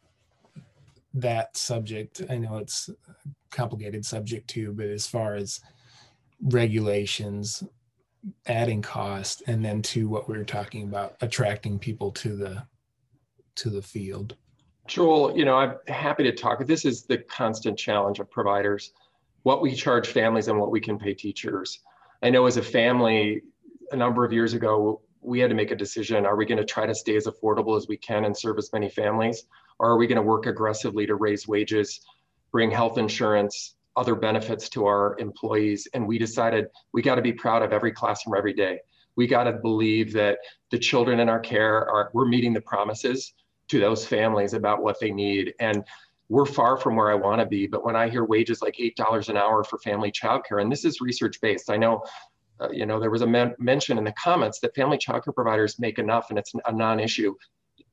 that subject? I know it's a complicated subject too, but as far as regulations adding cost and then to what we were talking about attracting people to the to the field. Joel you know i'm happy to talk. This is the constant challenge of providers what we charge families and what we can pay teachers. I know as a family a number of years ago we had to make a decision are we going to try to stay as affordable as we can and serve as many families or are we going to work aggressively to raise wages bring health insurance other benefits to our employees. And we decided we got to be proud of every classroom every day. We got to believe that the children in our care are, we're meeting the promises to those families about what they need. And we're far from where I want to be. But when I hear wages like $8 an hour for family childcare, and this is research based, I know, uh, you know, there was a men- mention in the comments that family childcare providers make enough and it's a non issue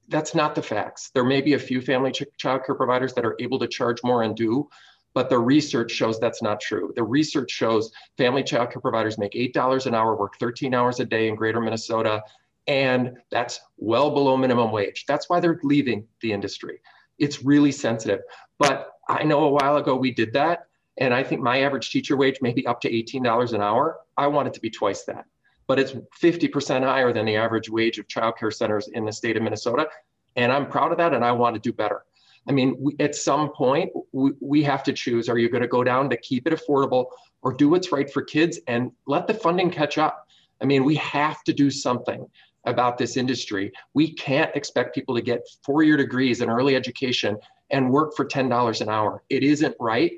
that's not the facts. There may be a few family ch- childcare providers that are able to charge more and do, but the research shows that's not true. The research shows family childcare providers make $8 an hour, work 13 hours a day in greater Minnesota, and that's well below minimum wage. That's why they're leaving the industry. It's really sensitive. But I know a while ago we did that, and I think my average teacher wage may be up to $18 an hour. I want it to be twice that, but it's 50% higher than the average wage of childcare centers in the state of Minnesota. And I'm proud of that, and I want to do better. I mean, we, at some point, we, we have to choose are you going to go down to keep it affordable or do what's right for kids and let the funding catch up? I mean, we have to do something about this industry. We can't expect people to get four year degrees in early education and work for $10 an hour. It isn't right.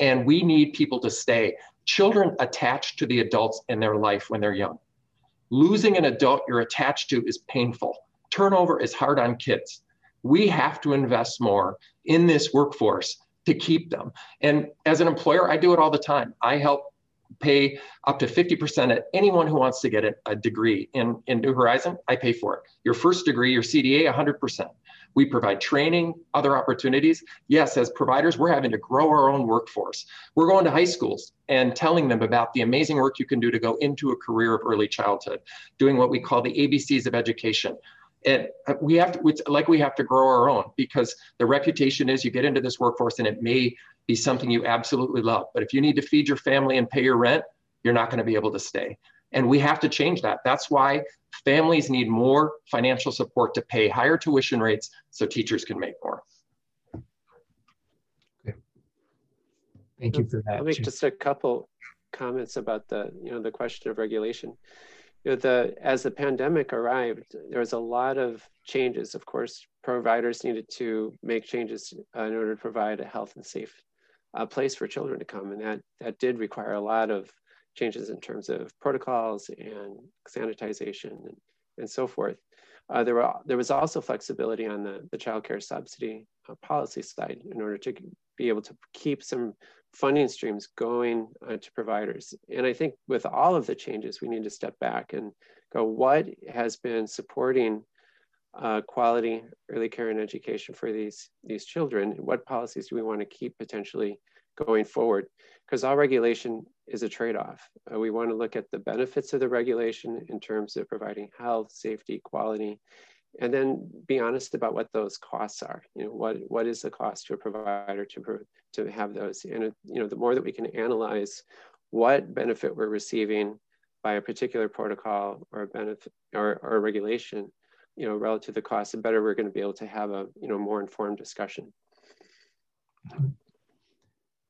And we need people to stay. Children attached to the adults in their life when they're young. Losing an adult you're attached to is painful. Turnover is hard on kids we have to invest more in this workforce to keep them. And as an employer, I do it all the time. I help pay up to 50% at anyone who wants to get a, a, degree in, in New Horizon, I pay for it. Your first degree, your CDA, 100%. We provide training, other opportunities. Yes, as providers, we're having to grow our own workforce. We're going to high schools and telling them about the amazing work you can do to go into a career of early childhood, doing what we call the ABCs of education. And we have to, it's like we have to grow our own because the reputation is you get into this workforce and it may be something you absolutely love. But if you need to feed your family and pay your rent, you're not going to be able to stay. And we have to change that. That's why families need more financial support to pay higher tuition rates so teachers can make more. Okay. Thank you for that. I'll make just a couple comments about the, you know, the question of regulation. You know, the as the pandemic arrived, there was a lot of changes. Of course, providers needed to make changes uh, in order to provide a health and safe uh, place for children to come, and that that did require a lot of changes in terms of protocols and sanitization and, and so forth. Uh, there, were, there was also flexibility on the, the child care subsidy uh, policy side in order to be able to keep some funding streams going uh, to providers. And I think with all of the changes, we need to step back and go, what has been supporting uh, quality early care and education for these, these children? What policies do we want to keep potentially going forward? Because all regulation is a trade-off. Uh, we want to look at the benefits of the regulation in terms of providing health, safety, quality, and then be honest about what those costs are. You know, what what is the cost to a provider to to have those? And it, you know, the more that we can analyze what benefit we're receiving by a particular protocol or benefit or, or regulation, you know, relative to the cost, the better we're going to be able to have a you know more informed discussion.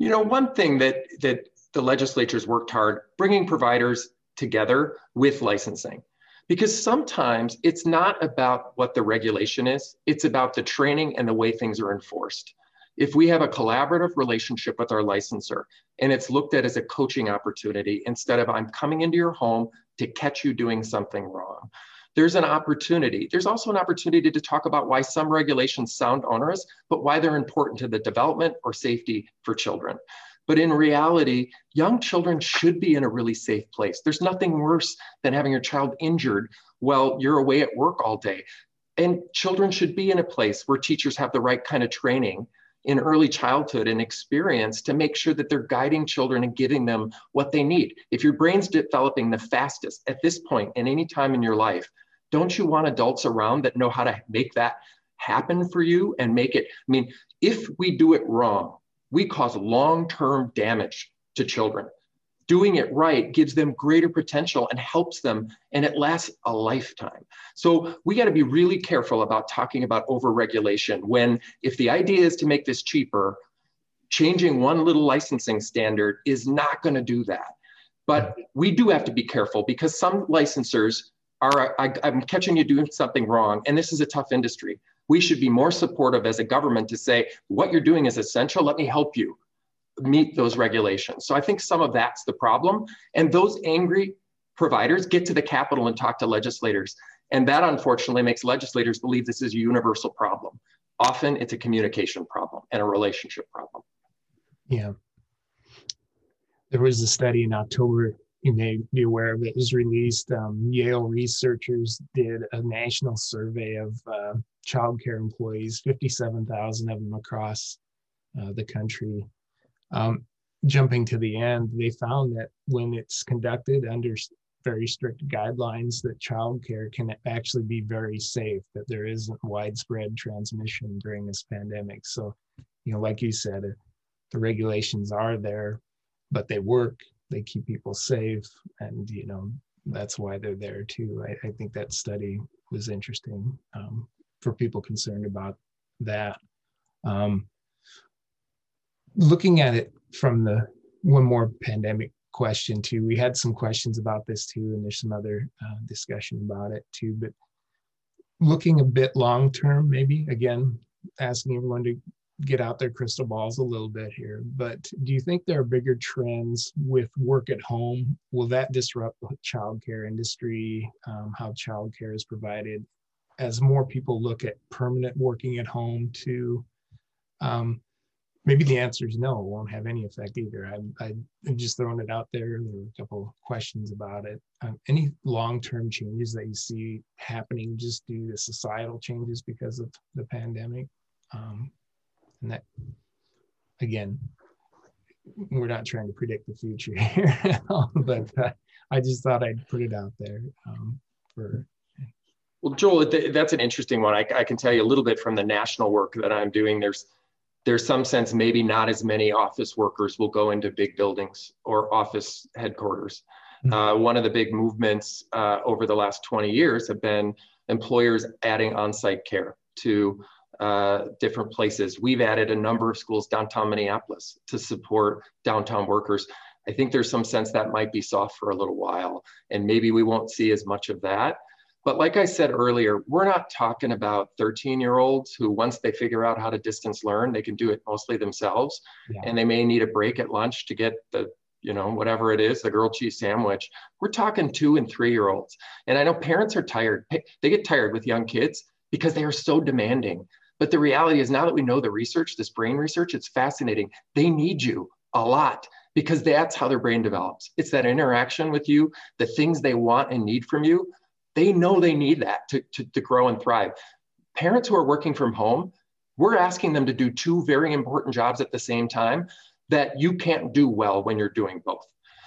You know, one thing that that the legislature's worked hard bringing providers together with licensing. Because sometimes it's not about what the regulation is, it's about the training and the way things are enforced. If we have a collaborative relationship with our licensor and it's looked at as a coaching opportunity instead of I'm coming into your home to catch you doing something wrong, there's an opportunity. There's also an opportunity to talk about why some regulations sound onerous, but why they're important to the development or safety for children. But in reality, young children should be in a really safe place. There's nothing worse than having your child injured while you're away at work all day. And children should be in a place where teachers have the right kind of training in early childhood and experience to make sure that they're guiding children and giving them what they need. If your brain's developing the fastest at this point in any time in your life, don't you want adults around that know how to make that happen for you and make it? I mean, if we do it wrong, we cause long term damage to children. Doing it right gives them greater potential and helps them, and it lasts a lifetime. So we got to be really careful about talking about overregulation when, if the idea is to make this cheaper, changing one little licensing standard is not going to do that. But we do have to be careful because some licensors are, I, am catching you doing something wrong, and this is a tough industry we should be more supportive as a government to say, what you're doing is essential. Let me help you meet those regulations. So I think some of that's the problem. And those angry providers get to the Capitol and talk to legislators. And that unfortunately makes legislators believe this is a universal problem. Often it's a communication problem and a relationship problem. Yeah. There was a study in October you may be aware of it was released. Um, Yale researchers did a national survey of uh, childcare employees, 57,000 of them across uh, the country. Um, jumping to the end, they found that when it's conducted under very strict guidelines, that childcare can actually be very safe, that there isn't widespread transmission during this pandemic. So, you know, like you said, the regulations are there, but they work they keep people safe and you know that's why they're there too i, I think that study was interesting um, for people concerned about that um, looking at it from the one more pandemic question too we had some questions about this too and there's some other uh, discussion about it too but looking a bit long term maybe again asking everyone to get out their crystal balls a little bit here, but do you think there are bigger trends with work at home? Will that disrupt the childcare industry, um, how childcare is provided, as more people look at permanent working at home to um, maybe the answer is no, it won't have any effect either. I, I'm just throwing it out there. There were a couple questions about it. Um, any long-term changes that you see happening just due to societal changes because of the pandemic? Um, and that, again, we're not trying to predict the future here, but uh, I just thought I'd put it out there um, for well, Joel, that's an interesting one. I, I, can tell you a little bit from the national work that I'm doing. There's there's some sense maybe not as many office workers will go into big buildings or office headquarters. Mm-hmm. Uh, one of the big movements uh, over the last 20 years have been employers adding on-site care to uh, different places. We've added a number of schools downtown Minneapolis to support downtown workers. I think there's some sense that might be soft for a little while, and maybe we won't see as much of that. But like I said earlier, we're not talking about 13 year olds who, once they figure out how to distance learn, they can do it mostly themselves. Yeah. And they may need a break at lunch to get the, you know, whatever it is, the grilled cheese sandwich. We're talking two and three year olds. And I know parents are tired. They get tired with young kids because they are so demanding. But the reality is now that we know the research, this brain research, it's fascinating. They need you a lot because that's how their brain develops. It's that interaction with you, the things they want and need from you they know they need that to, to, to grow and thrive. Parents who are working from home, we're asking them to do two very important jobs at the same time that you can't do well when you're doing both.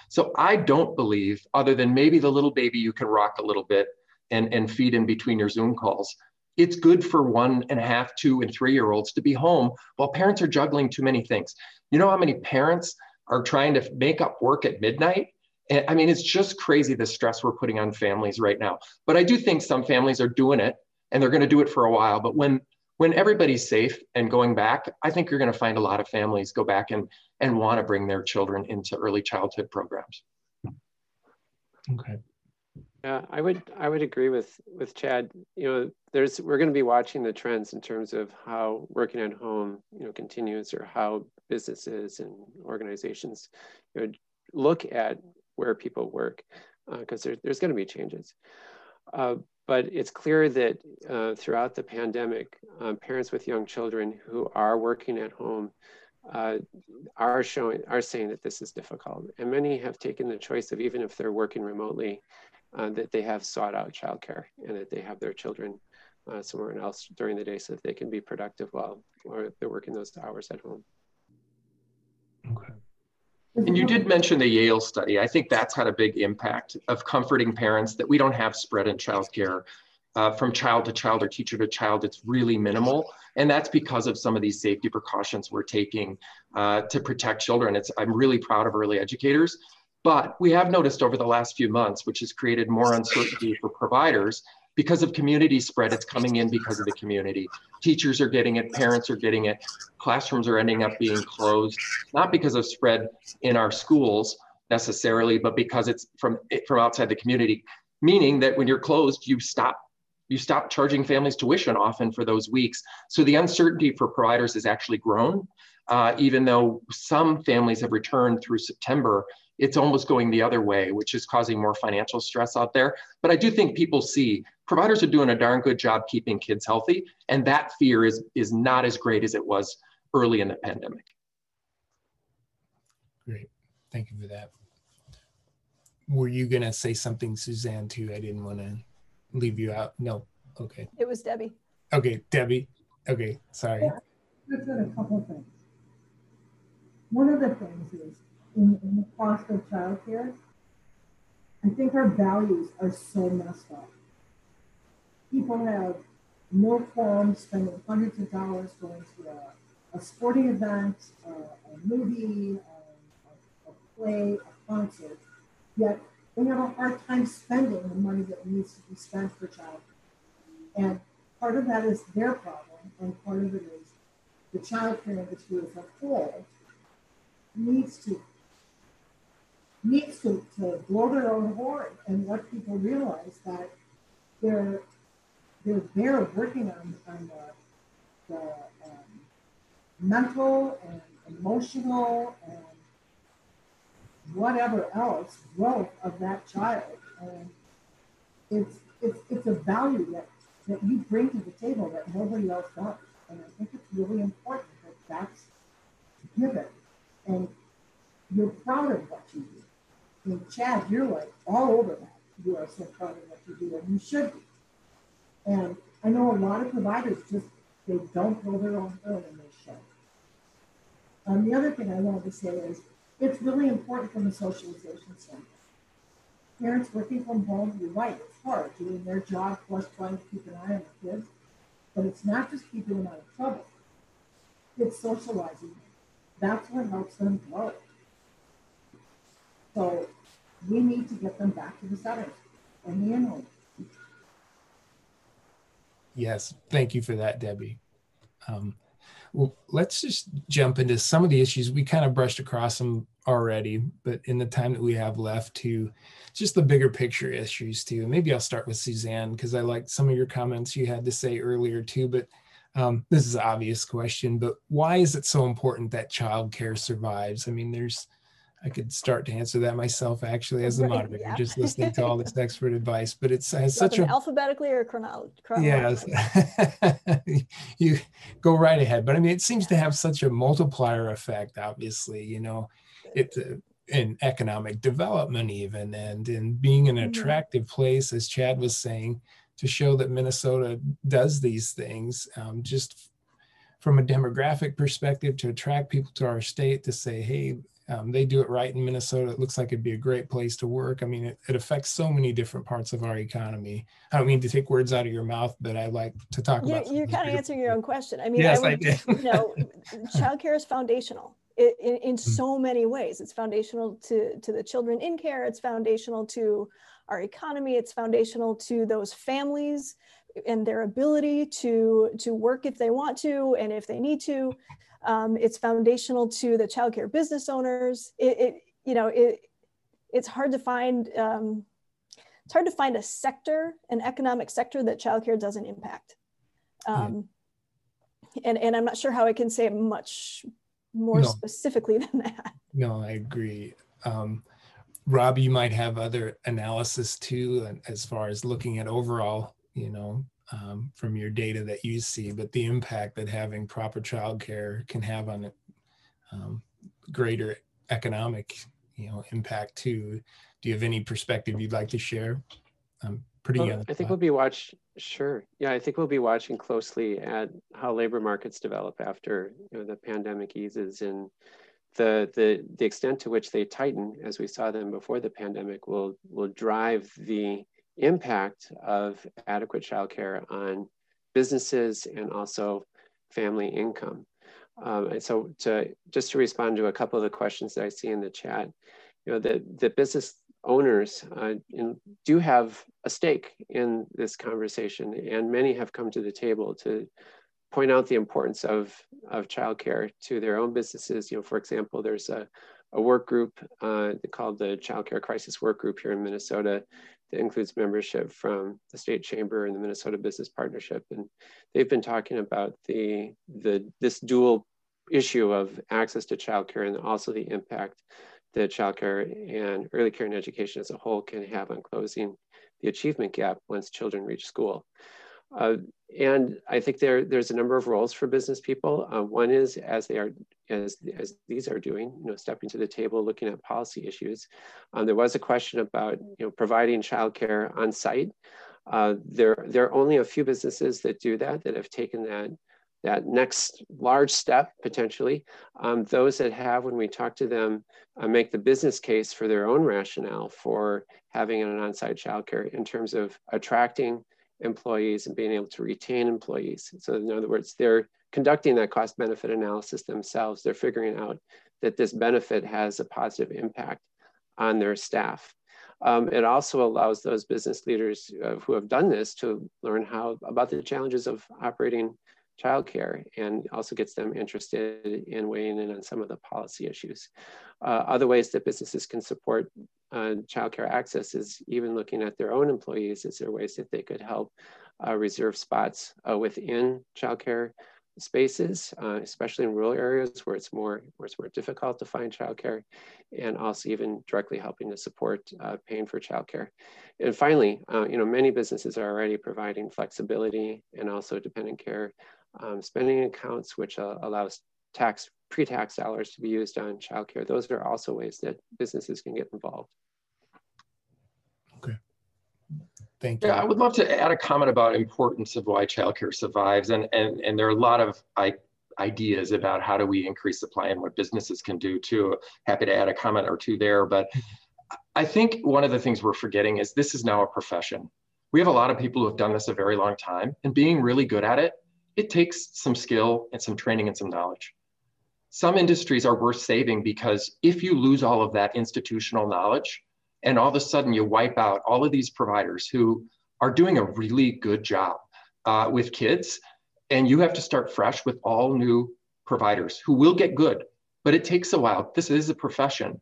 So I don't believe, other than maybe the little baby you can rock a little bit and, and feed in between your Zoom calls, it's good for one and a half, two, and three year olds to be home while parents are juggling too many things. You know how many parents are trying to make up work at midnight Eh, I mean, it's just crazy the stress we're putting on families right now. But I do think some families are doing it and they're going to do it for a while. But when when everybody's safe and going back, I think you're going to find a lot of families go back and and want to bring their children into early childhood programs. Okay. Yeah, I would I would agree with with Chad. You know, there's we're going to be watching the trends in terms of how working at home, you know, continues or how businesses and organizations, you know, look at where people work because uh, there, there's going to be changes. Uh, but it's clear that uh, throughout the pandemic, um, parents with young children who are working at home uh, are showing are saying that this is difficult, and many have taken the choice of even if they're working remotely, uh, that they have sought out childcare and that they have their children uh, somewhere else during the day so that they can be productive while or they're working those hours at home. Okay. And you did mention the Yale study. I think that's had a big impact of comforting parents that we don't have spread in childcare uh, from child to child or teacher to child. It's really minimal. And that's because of some of these safety precautions we're taking uh, to protect children. It's, I'm really proud of early educators. But we have noticed over the last few months, which has created more uncertainty for providers, because of community spread, it's coming in because of the community. Teachers are getting it, parents are getting it, classrooms are ending up being closed, not because of spread in our schools necessarily, but because it's from from outside the community. Meaning that when you're closed, you stop you stop charging families tuition often for those weeks. So the uncertainty for providers has actually grown, uh, even though some families have returned through September it's almost going the other way, which is causing more financial stress out there. But I do think people see providers are doing a darn good job keeping kids healthy, and that fear is is not as great as it was early in the pandemic. Great, thank you for that. Were you gonna say something, Suzanne? Too, I didn't want to leave you out. No, okay. It was Debbie. Okay, Debbie. Okay, sorry. Yeah, I've got a couple of things. One of the things is in, in the cost of childcare, I think our values are so messed up. People have no qualms spending hundreds of dollars going to a, a sporting event, a, a movie, a, a, play, a concert, yet they have a hard time spending the money that needs to be spent for childcare. And part of that is their problem, and part of it is the childcare industry as a whole needs to needs to, to blow their own horn and let people realize that they're they're there working on, on the, the um, mental and emotional and whatever else growth of that child. And it's it's it's a value that, that you bring to the table that nobody else does. And I think it's really important that that's given. And you're proud of what you do. Chad, you're like all over that. You are so proud of what you do, and you should be. And I know a lot of providers just they don't grow their own food and they should. Um, the other thing I wanted to say is it's really important from a socialization standpoint. Parents working from home, you're right, it's hard doing their job plus trying to keep an eye on the kids. But it's not just keeping them out of trouble, it's socializing. That's what helps them grow. So we need to get them back to the centers and the in Yes, thank you for that, Debbie. Um, well, let's just jump into some of the issues. We kind of brushed across them already, but in the time that we have left to just the bigger picture issues too. maybe I'll start with Suzanne because I like some of your comments you had to say earlier too, but um, this is an obvious question, but why is it so important that childcare survives? I mean, there's I could start to answer that myself actually as the right, moderator, yeah. just listening to all this expert advice. But it's has such a alphabetically or chronologically. Yes, you go right ahead. But I mean, it seems to have such a multiplier effect. Obviously, you know, it uh, in economic development even, and in being an mm-hmm. attractive place, as Chad was saying, to show that Minnesota does these things. Um, just from a demographic perspective, to attract people to our state, to say, hey, um, they do it right in Minnesota. It looks like it'd be a great place to work. I mean, it, it, affects so many different parts of our economy. I don't mean to take words out of your mouth, but I like to talk you're, about. You're kind of answering your own question. I mean, yes, I, would, I did. you know, childcare is foundational in, in, in mm-hmm. so many ways. It's foundational to to the children in care. It's foundational to our economy. It's foundational to those families and their ability to to work if they want to and if they need to. Um, it's foundational to the childcare business owners. It, it you know, it, it's hard to find, um, it's hard to find a sector, an economic sector that childcare doesn't impact. Um, and, and I'm not sure how I can say much more no. specifically than that. No, I agree. Um, Rob, you might have other analysis too, as far as looking at overall, you know, um, from your data that you see, but the impact that having proper childcare can have on it, um, greater economic, you know, impact too. Do you have any perspective you'd like to share? I'm pretty well, young. I think we'll be watch. Sure. Yeah, I think we'll be watching closely at how labor markets develop after you know, the pandemic eases and the, the, the extent to which they tighten, as we saw them before the pandemic, will, will drive the impact of adequate childcare on businesses and also family income. Um, and so to just to respond to a couple of the questions that I see in the chat, you know, the, the business owners uh, in, do have a stake in this conversation and many have come to the table to point out the importance of, of childcare to their own businesses. You know, for example, there's a, a work group uh, called the Child Care Crisis Work Group here in Minnesota that includes membership from the state chamber and the Minnesota Business Partnership. And they've been talking about the, the this dual issue of access to childcare and also the impact that childcare and early care and education as a whole can have on closing the achievement gap once children reach school. Uh, and I think there, there's a number of roles for business people. Uh, one is as they are, as, as these are doing, you know, stepping to the table, looking at policy issues. Um, there was a question about, you know, providing childcare on site. Uh, there, there are only a few businesses that do that, that have taken that, that next large step potentially. Um, those that have, when we talk to them, uh, make the business case for their own rationale for having an on-site childcare in terms of attracting employees and being able to retain employees. So in other words, they're conducting that cost benefit analysis themselves. They're figuring out that this benefit has a positive impact on their staff. Um, it also allows those business leaders uh, who have done this to learn how about the challenges of operating childcare and also gets them interested in weighing in on some of the policy issues. Uh, other ways that businesses can support uh, childcare access is even looking at their own employees. Is there ways that they could help uh, reserve spots uh, within childcare spaces, uh, especially in rural areas where it's more where it's more difficult to find childcare, and also even directly helping to support uh, paying for childcare. And finally, uh, you know, many businesses are already providing flexibility and also dependent care um, spending accounts, which allows tax pre-tax dollars to be used on childcare. Those are also ways that businesses can get involved. Okay. Thank you. Yeah, I would love to add a comment about importance of why childcare survives. And, and, and there are a lot of I, ideas about how do we increase supply and what businesses can do too. Happy to add a comment or two there. But I think one of the things we're forgetting is this is now a profession. We have a lot of people who have done this a very long time and being really good at it, it takes some skill and some training and some knowledge. Some industries are worth saving because if you lose all of that institutional knowledge and all of a sudden you wipe out all of these providers who are doing a really good job uh, with kids, and you have to start fresh with all new providers who will get good, but it takes a while. This is a profession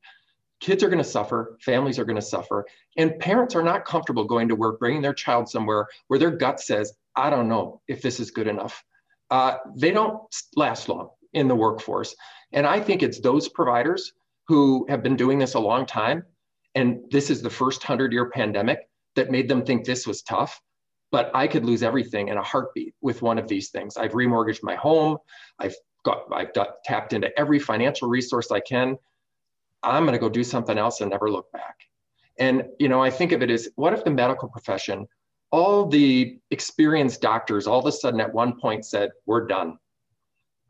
kids are going to suffer, families are going to suffer, and parents are not comfortable going to work, bringing their child somewhere where their gut says, I don't know if this is good enough. Uh, they don't last long in the workforce. And I think it's those providers who have been doing this a long time, and this is the first 100 year pandemic that made them think this was tough. But I could lose everything in a heartbeat with one of these things. I've remortgaged my home. I've got I've tapped into every financial resource I can I'm going to go do something else and never look back. And, you know, I think of it as what if the medical profession, all the experienced doctors all of a sudden at one point said, we're done.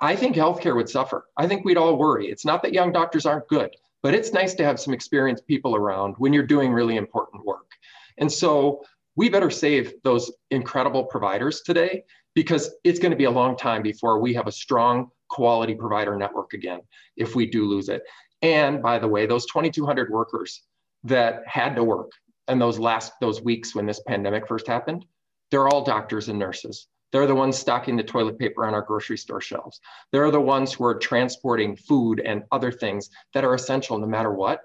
I think healthcare would suffer. I think we'd all worry. It's not that young doctors aren't good, but it's nice to have some experienced people around when you're doing really important work. And so we better save those incredible providers today because it's going to be a long time before we have a strong quality provider network again if we do lose it. And by the way, those 2,200 workers that had to work in those last those weeks when this pandemic first happened, they're all doctors and nurses. They're the ones stocking the toilet paper on our grocery store shelves. They're the ones who are transporting food and other things that are essential no matter what.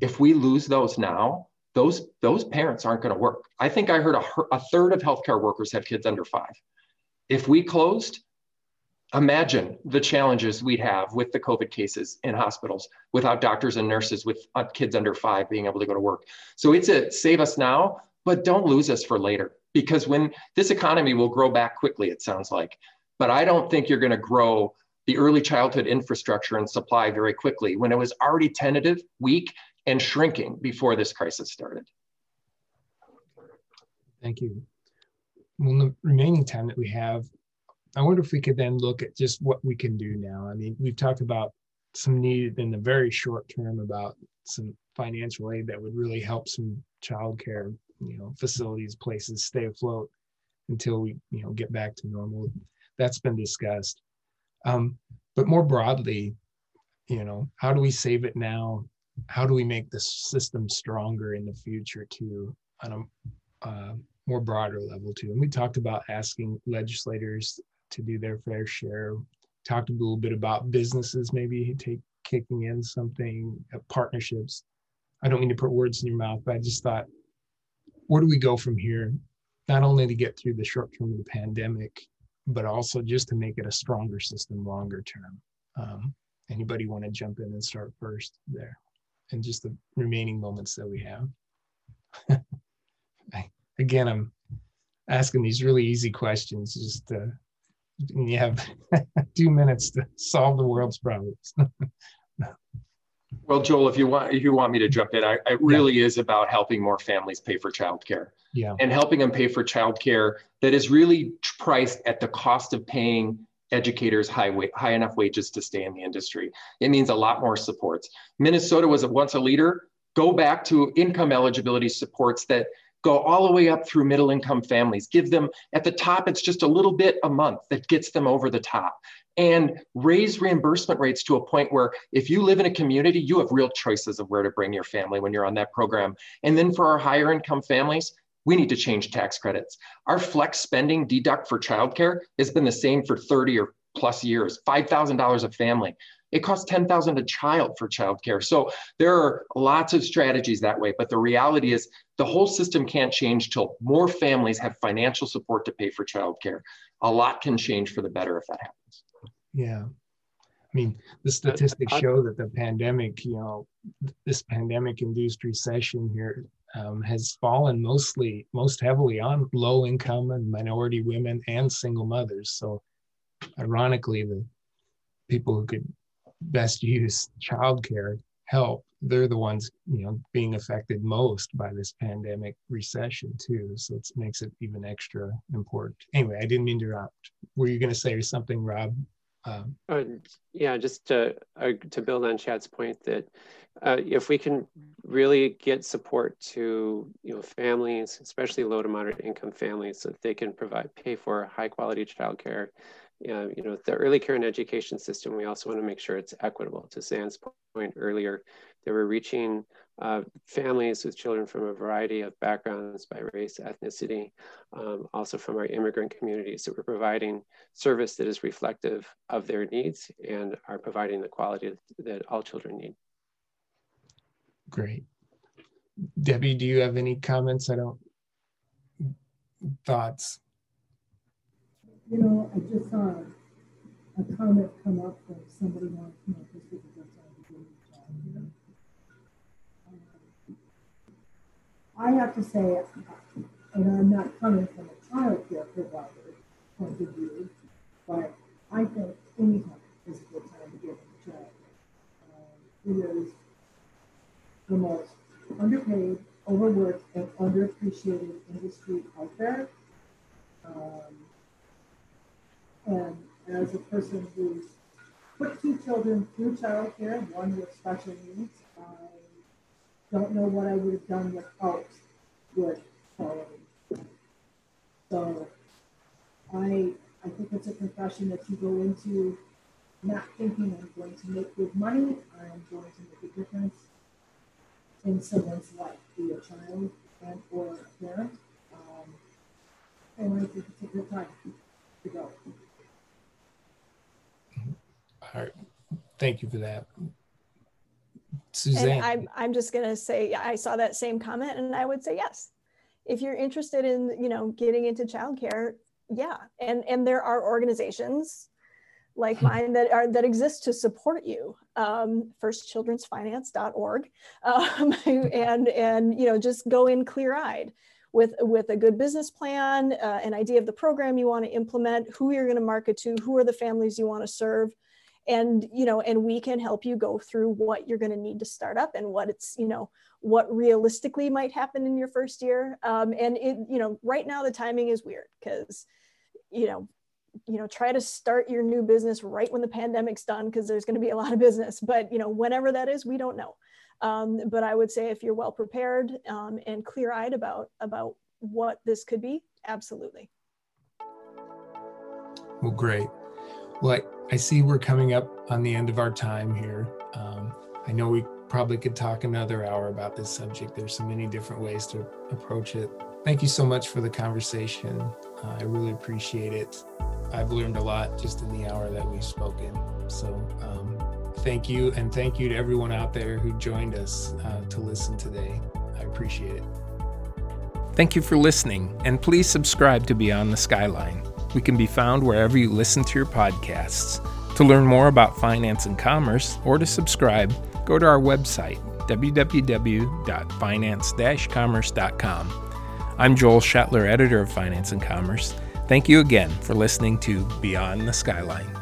If we lose those now, those those parents aren't going to work. I think I heard a, a third of healthcare workers have kids under five. If we closed, imagine the challenges we'd have with the COVID cases in hospitals without doctors and nurses with uh, kids under five being able to go to work. So it's a save us now, but don't lose us for later because when this economy will grow back quickly, it sounds like. But I don't think you're going to grow the early childhood infrastructure and supply very quickly when it was already tentative, weak, and shrinking before this crisis started. Thank you. Well, in the remaining time that we have, I wonder if we could then look at just what we can do now. I mean, we've talked about some need in the very short term about some financial aid that would really help some childcare, you know, facilities, places stay afloat until we, you know, get back to normal. That's been discussed. Um, but more broadly, you know, how do we save it now? How do we make the system stronger in the future too, on a uh, more broader level too? And we talked about asking legislators to do their fair share. Talked a little bit about businesses maybe take kicking in something, uh, partnerships. I don't mean to put words in your mouth, but I just thought, where do we go from here? Not only to get through the short term of the pandemic, but also just to make it a stronger system longer term. Um, anybody want to jump in and start first there? And just the remaining moments that we have. Again, I'm asking these really easy questions just to you have two minutes to solve the world's problems. well, Joel, if you want, if you want me to jump in, I, it really yeah. is about helping more families pay for childcare. Yeah. And helping them pay for childcare that is really priced at the cost of paying educators high wa- high enough wages to stay in the industry. It means a lot more supports. Minnesota was once a leader. Go back to income eligibility supports that go all the way up through middle income families. Give them at the top, it's just a little bit a month that gets them over the top. And raise reimbursement rates to a point where if you live in a community, you have real choices of where to bring your family when you're on that program. And then for our higher income families, we need to change tax credits. Our flex spending deduct for childcare has been the same for 30 or plus years, $5,000 a family. It costs 10,000 a child for childcare. So there are lots of strategies that way, but the reality is the whole system can't change till more families have financial support to pay for childcare. A lot can change for the better if that happens. Yeah. I mean, the statistics show that the pandemic, you know, this pandemic induced recession here um, has fallen mostly, most heavily on low income and minority women and single mothers. So, ironically, the people who could best use childcare help. They're the ones you know being affected most by this pandemic recession too. So it makes it even extra important. Anyway i didn't mean to interrupt. Were you going to say something rob? Um, uh, yeah just to, uh, to build on chad's point that uh, if we can really get support to you know families especially low to moderate income families so that they can provide pay for high quality childcare uh, you know, the early care and education system, we also want to make sure it's equitable. To Sam's point earlier, that we're reaching uh, families with children from a variety of backgrounds by race, ethnicity, um, also from our immigrant communities, that we're providing service that is reflective of their needs and are providing the quality that all children need. Great. Debbie, do you have any comments? I don't, thoughts? You know, I just saw a comment come up from somebody wanting to know this was a good time to get a job here. Um, I have to say, and I'm not coming from a child care provider point of view, but I think any time is a good time to get a job. Um, it is the most underpaid, overworked, and underappreciated industry out there. Um, and as a person who's put two children through childcare, one with special needs, I don't know what I would have done without good quality. So I I think it's a profession that you go into not thinking I'm going to make good money, I'm going to make a difference in someone's life, be a child and or a parent. Um, and I think it's a good time to go. All right. Thank you for that. Suzanne. And I'm, I'm just going to say, I saw that same comment and I would say yes. If you're interested in, you know, getting into childcare, yeah. And, and there are organizations like hmm. mine that are that exist to support you um, firstchildrensfinance.org um, and and you know just go in clear-eyed with with a good business plan uh, an idea of the program you want to implement who you're going to market to who are the families you want to serve and you know and we can help you go through what you're going to need to start up and what it's you know what realistically might happen in your first year. Um, and it you know right now the timing is weird because you know you know try to start your new business right when the pandemic's done because there's going to be a lot of business. But you know whenever that is we don't know. Um, but i would say if you're well prepared um, and clear-eyed about about what this could be absolutely. Well great well I, I see we're coming up on the end of our time here um, i know we probably could talk another hour about this subject there's so many different ways to approach it thank you so much for the conversation uh, i really appreciate it I've learned a lot just in the hour that we've spoken. So um, thank you. And thank you to everyone out there who joined us uh, to listen today. I appreciate it. Thank you for listening, and please subscribe to Beyond the Skyline. We can be found wherever you listen to your podcasts. To learn more about finance and commerce or to subscribe, go to our website, www.finance-commerce.com. I'm Joel Schettler, editor of Finance and Commerce. Thank you again for listening to Beyond the Skyline.